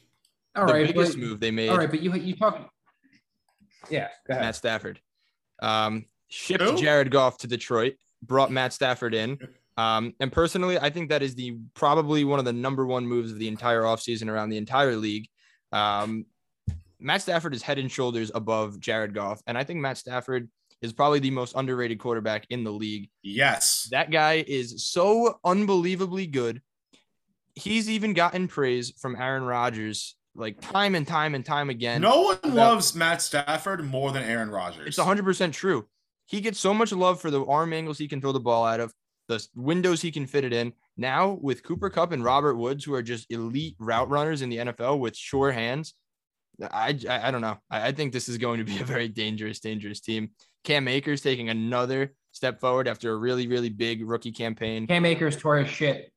All the right. biggest but- move they made, All right, but you you talk. Yeah. Go ahead. Matt Stafford, um, shipped Who? Jared Goff to Detroit, brought Matt Stafford in. Um, and personally, I think that is the probably one of the number one moves of the entire offseason around the entire league. Um, Matt Stafford is head and shoulders above Jared Goff, and I think Matt Stafford is probably the most underrated quarterback in the league. Yes. That guy is so unbelievably good. He's even gotten praise from Aaron Rodgers like time and time and time again. no one about- loves Matt Stafford more than Aaron Rodgers. It's 100% true. He gets so much love for the arm angles he can throw the ball out of, the windows he can fit it in. Now, with Cooper Kupp and Robert Woods, who are just elite route runners in the NFL with sure hands, I, I, I don't know. I, I think this is going to be a very dangerous, dangerous team. Cam Akers taking another step forward after a really, really big rookie campaign. Cam Akers tore his shit.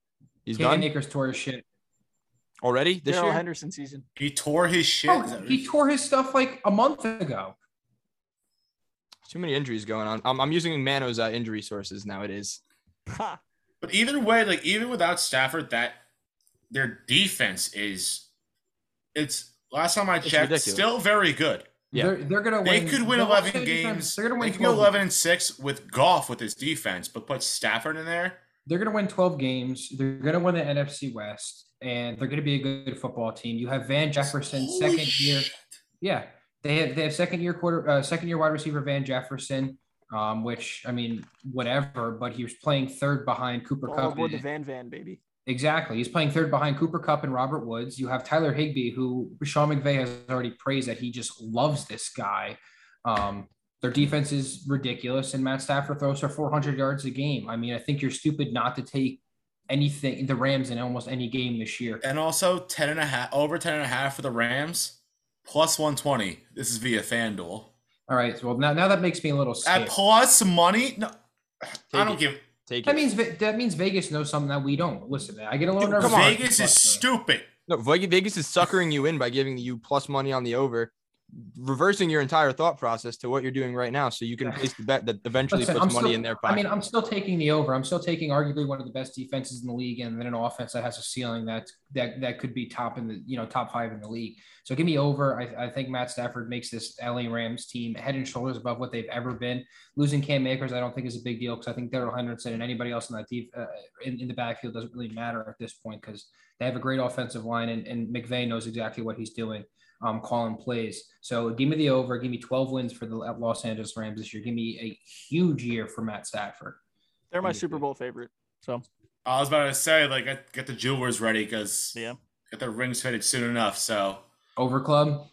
He's Cam done Akers tore his shit. already this Darrell year. Henderson season. he tore his shit. Oh, he tore his stuff like a month ago. Too many injuries going on. I'm, I'm using Mano's uh, injury sources nowadays. Ha. But either way, like even without Stafford, that their defense is it's last time I It's checked, ridiculous. still very good. Yeah. They're, they're gonna win. They could win they'll- eleven games. They're gonna win They could go eleven and six with Goff with his defense, but put Stafford in there. They're gonna win 12 games. They're gonna win the NFC West, and they're gonna be a good football team. You have Van Jefferson, Holy second year. Yeah, they have they have second year quarter uh, second year wide receiver Van Jefferson, um, which I mean whatever, but he was playing third behind Cooper All Kupp. aboard the Van Van baby. Exactly, he's playing third behind Cooper Kupp and Robert Woods. You have Tyler Higbee, who Sean McVay has already praised that he just loves this guy. Um, Their defense is ridiculous, and Matt Stafford throws for 400 yards a game. I mean, I think you're stupid not to take anything the Rams in almost any game this year. And also 10 and a half over 10 and a half for the Rams, plus 120. This is via FanDuel. All right, well now now that makes me a little scared. At plus money? No. I don't it. give Take That means that means Vegas knows something that we don't. Listen, I get a little Dude, nervous. Vegas is stupid. No, Vegas is suckering you in by giving you plus money on the over, reversing your entire thought process to what you're doing right now, so you can place the bet that eventually Listen, puts I'm money still- in their pocket. I mean, I'm still taking the over. I'm still taking arguably one of the best defenses in the league, and then an offense that has a ceiling that that that could be top in the you know top five in the league. So give me over. I, I think Matt Stafford makes this LA Rams team head and shoulders above what they've ever been. Losing Cam Akers, I don't think is a big deal because I think Darrell Henderson and anybody else in that deep uh, in, in the backfield doesn't really matter at this point because they have a great offensive line and, and McVay knows exactly what he's doing. Um, calling plays. So give me the over. Give me 12 wins for the Los Angeles Rams this year. Give me a huge year for Matt Stafford. They're my Super Bowl favorite. So I was about to say, like, get, get the jewelers ready because yeah, get their rings fitted soon enough. So, Over club.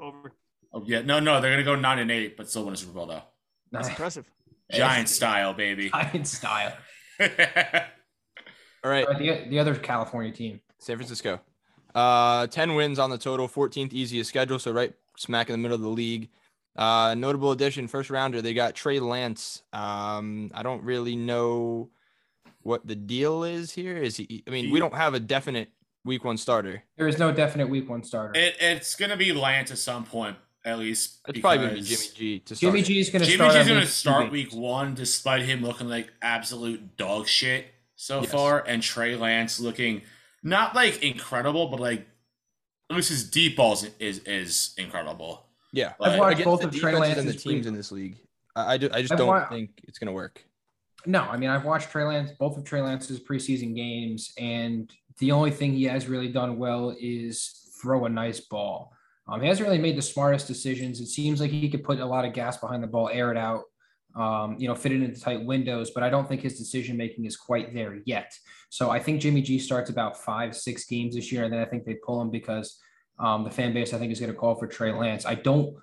over. oh, yeah, no, no, they're gonna go nine and eight, but still win a Super Bowl though. That's Nice. impressive. Giant style, baby. Giant style. All right, All right, the, the other California team. San Francisco. Uh, 10 wins on the total, 14th easiest schedule, so right smack in the middle of the league. Uh, notable addition, first rounder, they got Trey Lance. Um, I don't really know what the deal is here. Is he? I mean, we don't have a definite week one starter. There is no definite week one starter. it, it's gonna be Lance at some point, at least. It's probably gonna be Jimmy G to start. Jimmy it. G is going to Jimmy start. G's at gonna start week one, despite him looking like absolute dog shit so Yes. far, and Trey Lance looking not like incredible, but like at least his deep balls is is incredible. Yeah, I've But watched both of Trey defenses and the teams in this league. I, I, do, I just I've don't wa- think it's gonna work. No, I mean I've watched Trey Lance, both of Trey Lance's preseason games, and the only thing he has really done well is throw a nice ball. Um, he hasn't really made the smartest decisions. It seems like he could put a lot of gas behind the ball, air it out, um, you know, fit it into tight windows, but I don't think his decision making is quite there yet. So I think Jimmy G starts about five, six games this year, and then I think they pull him because um, the fan base I think is going to call for Trey Lance. I don't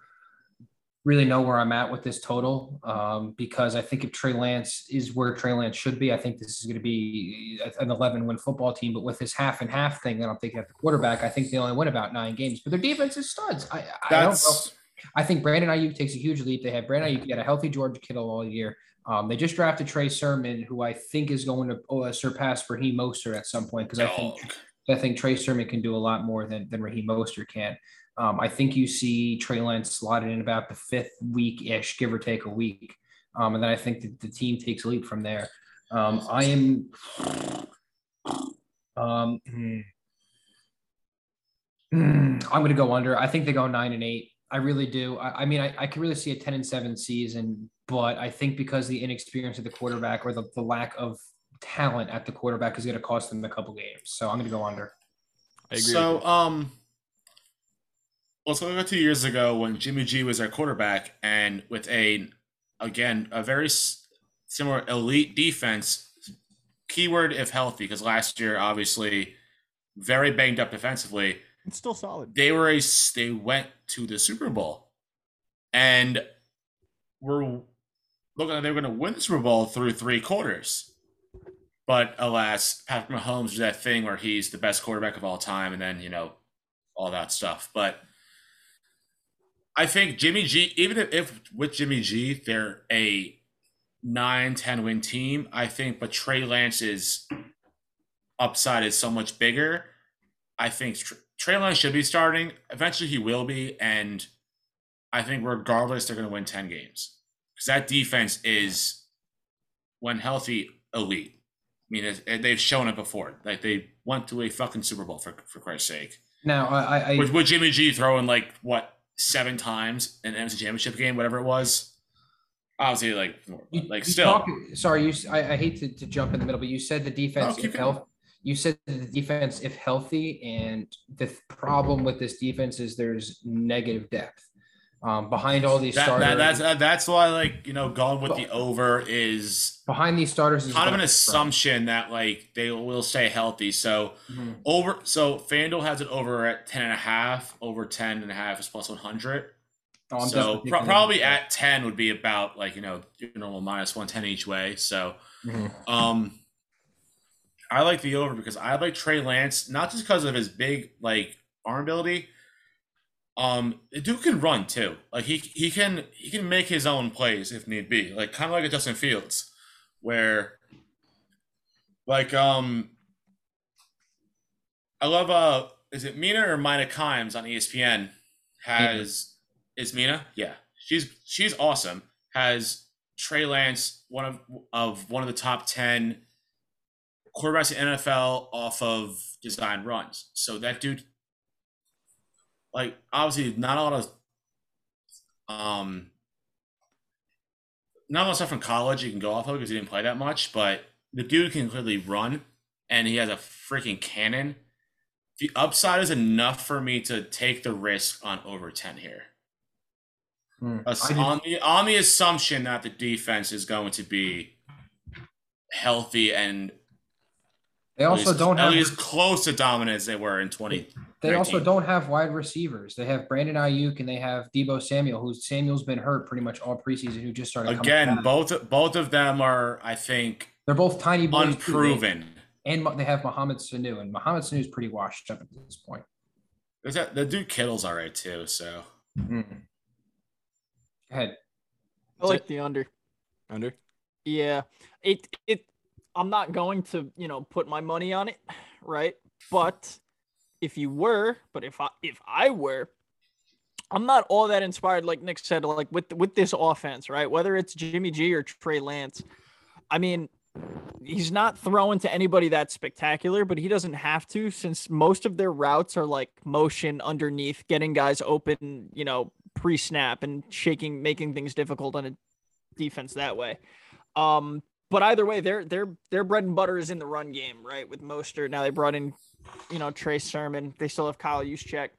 really know where I'm at with this total um, because I think if Trey Lance is where Trey Lance should be, I think this is going to be an 11 win football team. But with this half and half thing that I'm thinking at the quarterback, I think they only win about nine games. But their defense is studs. I, I don't know. I think Brandon Aiyuk takes a huge leap. They have Brandon Aiyuk, got a healthy George Kittle all year. Um, they just drafted Trey Sermon, who I think is going to uh, surpass Raheem Mostert at some point because I think. I think Trey Sermon can do a lot more than, than Raheem Mostert can. Um, I think you see Trey Lance slotted in about the fifth week ish, give or take a week. Um, and then I think that the team takes a leap from there. Um, I am. Um, hmm. Hmm, I'm going to go under. I think they go nine and eight. I really do. I, I mean, I, I can really see a 10 and seven season, but I think because the inexperience of the quarterback or the, the lack of talent at the quarterback is going to cost them a couple games. So I'm going to go under. I agree. So, with you. um, let's go two years ago when Jimmy G was our quarterback, and with a, again, a very similar elite defense. Keyword if healthy, because last year obviously very banged up defensively. It's still solid. They were a they went to the Super Bowl, and were looking like they were going to win the Super Bowl through three quarters. But alas, Patrick Mahomes is that thing where he's the best quarterback of all time, and then you know all that stuff. But I think Jimmy G, even if, if with Jimmy G, they're a 9 10 win team, I think, but Trey Lance's upside is so much bigger. I think Trey Lance should be starting. Eventually, he will be. And I think, regardless, they're going to win 10 games because that defense is, when healthy, elite. I mean, they've shown it before. Like, they went to a fucking Super Bowl, for, for Christ's sake. Now, I, I, With, with Jimmy G throwing, like, what, seven times in an NFC Championship game, whatever it was. Obviously, like, You, like you still. talk- sorry, you. I, I hate to, to jump in the middle, but you said the defense, keep if going. health, you said the defense, if healthy, and the th- problem with this defense is there's negative depth um, behind all these That, starters. that, that's that, that's why like you know going with the over is behind these starters is kind of an assumption that like they will stay healthy. So Mhm. over so FanDuel has it over at 10 and a half, over 10 and a half is plus 100. Oh, so pro- probably at 10 would be about like, you know, your normal minus 110 each way. So, Mhm. um, I like the over because I like Trey Lance, not just because of his big like arm ability. Um, the dude can run too. Like he he can he can make his own plays if need be. Like kind of like a Justin Fields, where like um, I love uh, is it Mina or Mina Kimes on ESPN has is Mina? Yeah, she's she's awesome. Has Trey Lance one of of one of the top ten quarterbacks in NFL off of design runs. So that dude, like, obviously not a lot of, um, not a lot of stuff from college you can go off of because he didn't play that much. But the dude can clearly run, and he has a freaking cannon. The upside is enough for me to take the risk on over ten here. Hmm. On the on the assumption that the defense is going to be healthy and They also least- don't at have least close to dominant as they were in 20 They also don't have wide receivers. They have Brandon Aiyuk and they have Deebo Samuel, who's Samuel's been hurt pretty much all preseason, who just started again back. both both of them are i think They're both tiny boys. too. Unproven And they have Mohamed Sanu, and Mohamed Sanu is pretty washed up at this point. Is that the dude kittle's all right too so Mm. Go ahead. I like the under. Under. Yeah. It it I'm not going to, you know, put my money on it, right? But if you were, but if I if I were, I'm not all that inspired like Nick said like with with this offense, right? Whether it's Jimmy G or Trey Lance. I mean, he's not throwing to anybody that's spectacular, but he doesn't have to since most of their routes are like motion underneath, getting guys open, you know, pre-snap and shaking making things difficult on a defense that way. Um, but either way, their their their bread and butter is in the run game, right? With Mostert. Now they brought in, you know, Trey Sermon. They still have Kyle Juszczyk.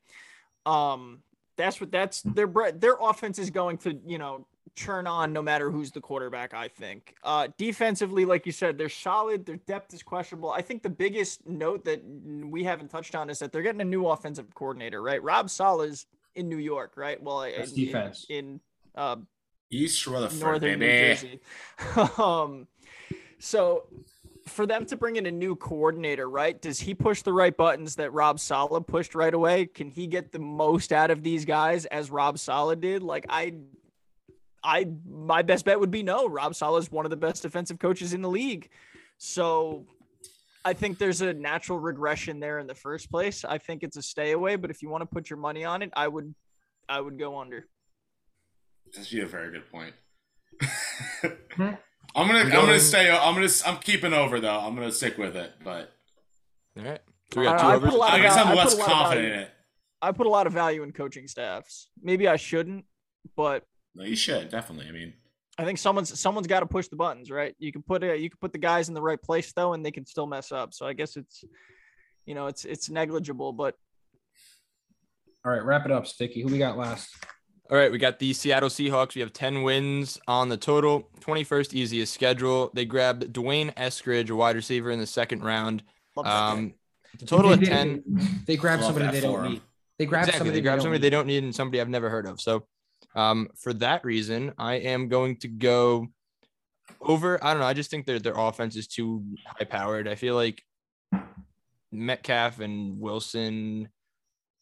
Um, that's what that's their bread. Their offense is going to, you know, churn on no matter who's the quarterback. I think. Uh, defensively, like you said, they're solid. Their depth is questionable. I think the biggest note that we haven't touched on is that they're getting a new offensive coordinator, right? Rob Saleh's in New York, right? Well, That's in, defense. in, in uh, east rutherford northern New Jersey. um, so for them to bring in a new coordinator, right? Does he push the right buttons that Rob Saleh pushed right away? Can he get the most out of these guys as Rob Saleh did? Like I, I my best bet would be no. Rob Saleh is one of the best defensive coaches in the league, so. I think there's a natural regression there in the first place. I think it's a stay away, but if you want to put your money on it, I would I would go under. that's actually a very good point. i'm gonna We i'm going- gonna stay i'm gonna i'm keeping over though i'm gonna stick with it but All right. So we got I- two I overs. put a lot i guess val- I i'm put less a lot of confident value- in it I put a lot of value in coaching staffs. Maybe I shouldn't, but no, you should definitely i mean I think someone's someone's got to push the buttons, right? You can put it, you can put the guys in the right place though, and they can still mess up. So I guess it's, you know, it's it's negligible, but All right, wrap it up, Sticky. Who we got last? All right, we got the Seattle Seahawks. We have 10 wins on the total. 21st easiest schedule. They grabbed Dwayne Eskridge, a wide receiver, in the second round. love that guy. Um, the total of 10. They grab Love somebody they don't 'em. need. They grab Exactly. somebody They grab don't somebody need. they don't need and somebody I've never heard of. So, um, for that reason, I am going to go over. I don't know. I just think their their offense is too high powered. I feel like Metcalf and Wilson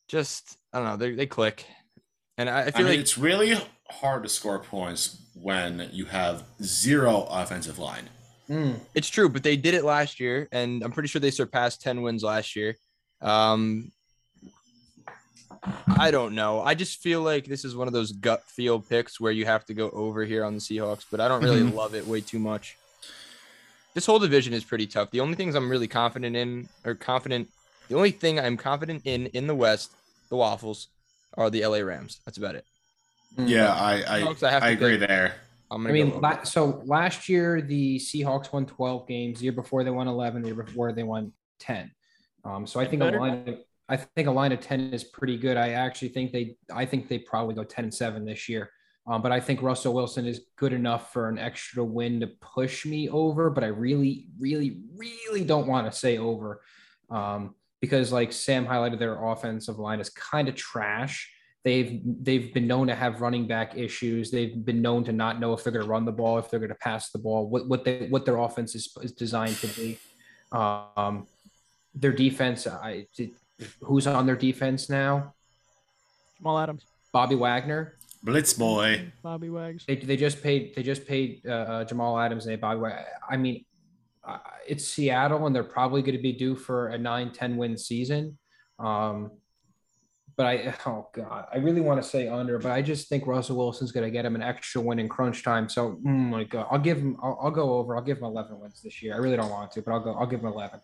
just I don't know. They they click, and I, I I mean, like it's really hard to score points when you have zero offensive line. Mm. It's true, but they did it last year, and I'm pretty sure they surpassed 10 wins last year. Um, I don't know. I just feel like this is one of those gut feel picks where you have to go over here on the Seahawks, but I don't really Mhm. love it way too much. This whole division is pretty tough. The only things I'm really confident in, or confident, the only thing I'm confident in in the West, the Waffles, are the LA Rams. That's about it. Mm. Yeah, I I, I have I agree pick. there. I'm I mean, la- so last year the Seahawks won 12 games. The year before they won 11. The year before they won 10. Um, so I think Better. a line of, I think a line of 10 is pretty good. I actually think they I think they probably go 10 and 7 this year. Um, but I think Russell Wilson is good enough for an extra win to push me over. But I really, really, really don't want to say over um, because, like Sam highlighted, their offensive line is kind of trash. They've they've been known to have running back issues. They've been known to not know if they're going to run the ball, if they're going to pass the ball, what what they what their offense is, is designed to be. Um, their defense, I who's on their defense now? Jamal Adams, Bobby Wagner. Blitz boy. Bobby Wags. They, they just paid they just paid uh, uh, Jamal Adams and they Bobby. Wagner. I mean, uh, it's Seattle and they're probably going to be due for a 9-10 win season. Um, but I oh god, I really want to say under, but I just think Russell Wilson's going to get him an extra win in crunch time. So oh my god, I'll give him. I'll, I'll, go over. I'll give him 11 wins this year. I really don't want to, but I'll go. I'll give him 11.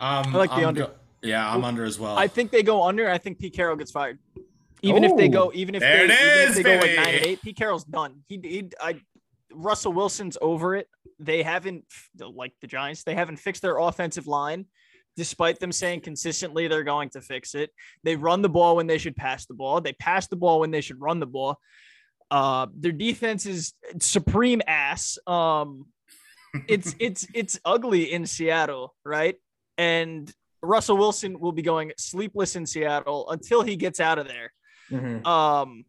Um, I like the I'm under. go- yeah, I'm under as well. I think they go under. I think Pete Carroll gets fired. Even if they go, even if There they, it even if they go like nine and eight, Pete Carroll's done. He, he, I, Russell Wilson's over it. They haven't, like the Giants, they haven't fixed their offensive line, despite them saying consistently they're going to fix it. They run the ball when they should pass the ball. They pass the ball when they should run the ball. Uh, their defense is supreme ass. Um, it's it's it's ugly in Seattle, right? And Russell Wilson will be going sleepless in Seattle until he gets out of there. Mhm. Um,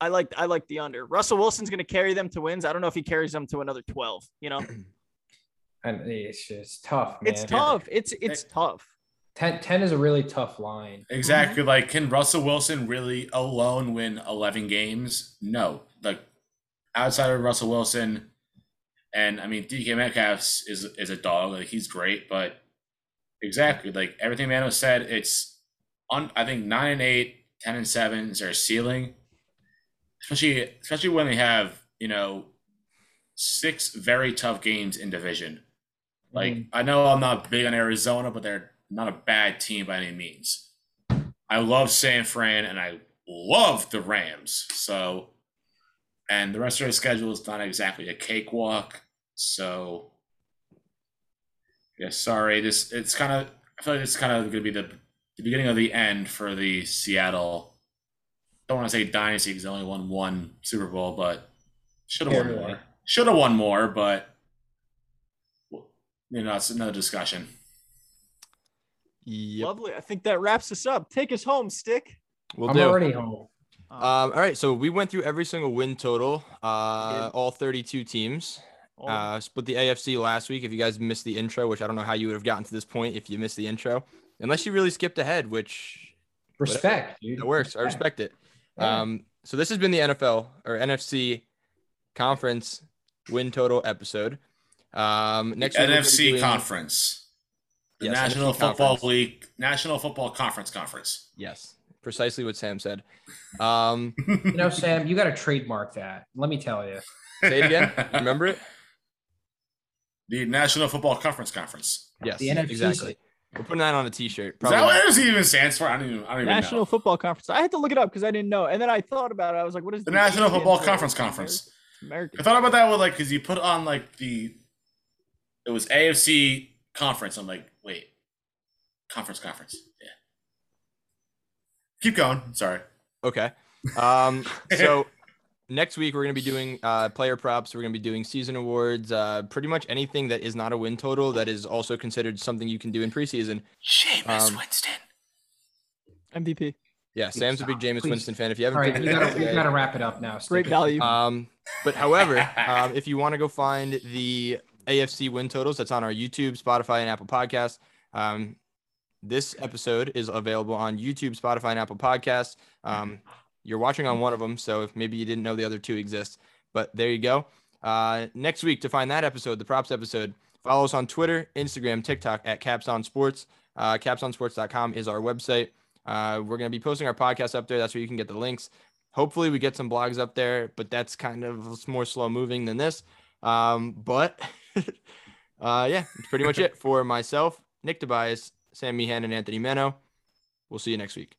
I like I like the under. Russell Wilson's going to carry them to wins. I don't know if he carries them to another twelve. You know, And it's just tough. Man. it's tough. It's it's tough. 10, 10 is a really tough line. Exactly. Mm-hmm. Like, can Russell Wilson really alone win 11 games? No. Like, outside of Russell Wilson, and I mean, DK Metcalf is is a dog. Like, he's great, but exactly like everything Mano said, it's on. I think nine and eight, 10 and seven is their ceiling, especially especially when they have you know six very tough games in division. Like Mhm. I know I'm not big on Arizona, but they're not a bad team by any means. I love San Fran and I love the Rams. So, and the rest of their schedule is not exactly a cakewalk. So, yeah, sorry. This it's kind of I feel like it's kind of going to be the, the beginning of the end for the Seattle. Don't want to say dynasty because they only won one Super Bowl, but should have won Barely. more. Should have won more, but you know, it's another discussion. Yep. Lovely. I think that wraps us up. Take us home, Stick. We'll I'm do. already home. Um, Um, all right, so we went through every single win total, uh, all 32 teams. Uh, split the AFC last week. If you guys missed the intro, which I don't know how you would have gotten to this point if you missed the intro, unless you really skipped ahead, which Respect, dude. that works. I respect it. Yeah. Um, so this has been the NFL or NFC conference win total episode. Um, next week we're gonna be NFC doing- conference, the Yes, National NFC Football Conference. League, National Football Conference Conference. Yes, precisely what Sam said. Um, You know, Sam, you got to trademark that. Let me tell you. say it again. Remember it? the National Football Conference Conference. Yes, The NFC exactly. We're putting that on a T-shirt. Is Probably that not. what it even stands for? I don't even. I don't even National know. Football Conference. I had to look it up because I didn't know, and then I thought about it. I was like, "What is The National Indian Football? Conference Conference. American. I thought about that with like because you put on like the it was AFC conference. I'm like, wait, conference, conference. Yeah. Keep going. Sorry. Okay. Um, so next week we're gonna be doing uh, player props. We're gonna be doing season awards. Uh, pretty much anything that is not a win total that is also considered something you can do in preseason. Jameis Um, Winston. MVP. Yeah, Sam's a big Jameis Please. Winston fan. If you haven't right, picked we gotta, we got to wrap it up now. Great value. Um, but however, um, if you want to go find the AFC win totals, that's on our YouTube, Spotify, and Apple Podcasts. Um, this episode is available on YouTube, Spotify, and Apple Podcasts. Um, you're watching on one of them, so if maybe you didn't know the other two exist, but there you go. Uh, next week to find that episode, the props episode, follow us on Twitter, Instagram, TikTok at Caps on Sports. Uh, capsonsports.com is our website. Uh, we're going to be posting our podcast up there. That's where you can get the links. Hopefully, we get some blogs up there, but that's kind of more slow moving than this. Um, but uh, yeah, that's pretty much it for myself, Nick Tobias, Sam Meehan, and Anthony Meno. We'll see you next week.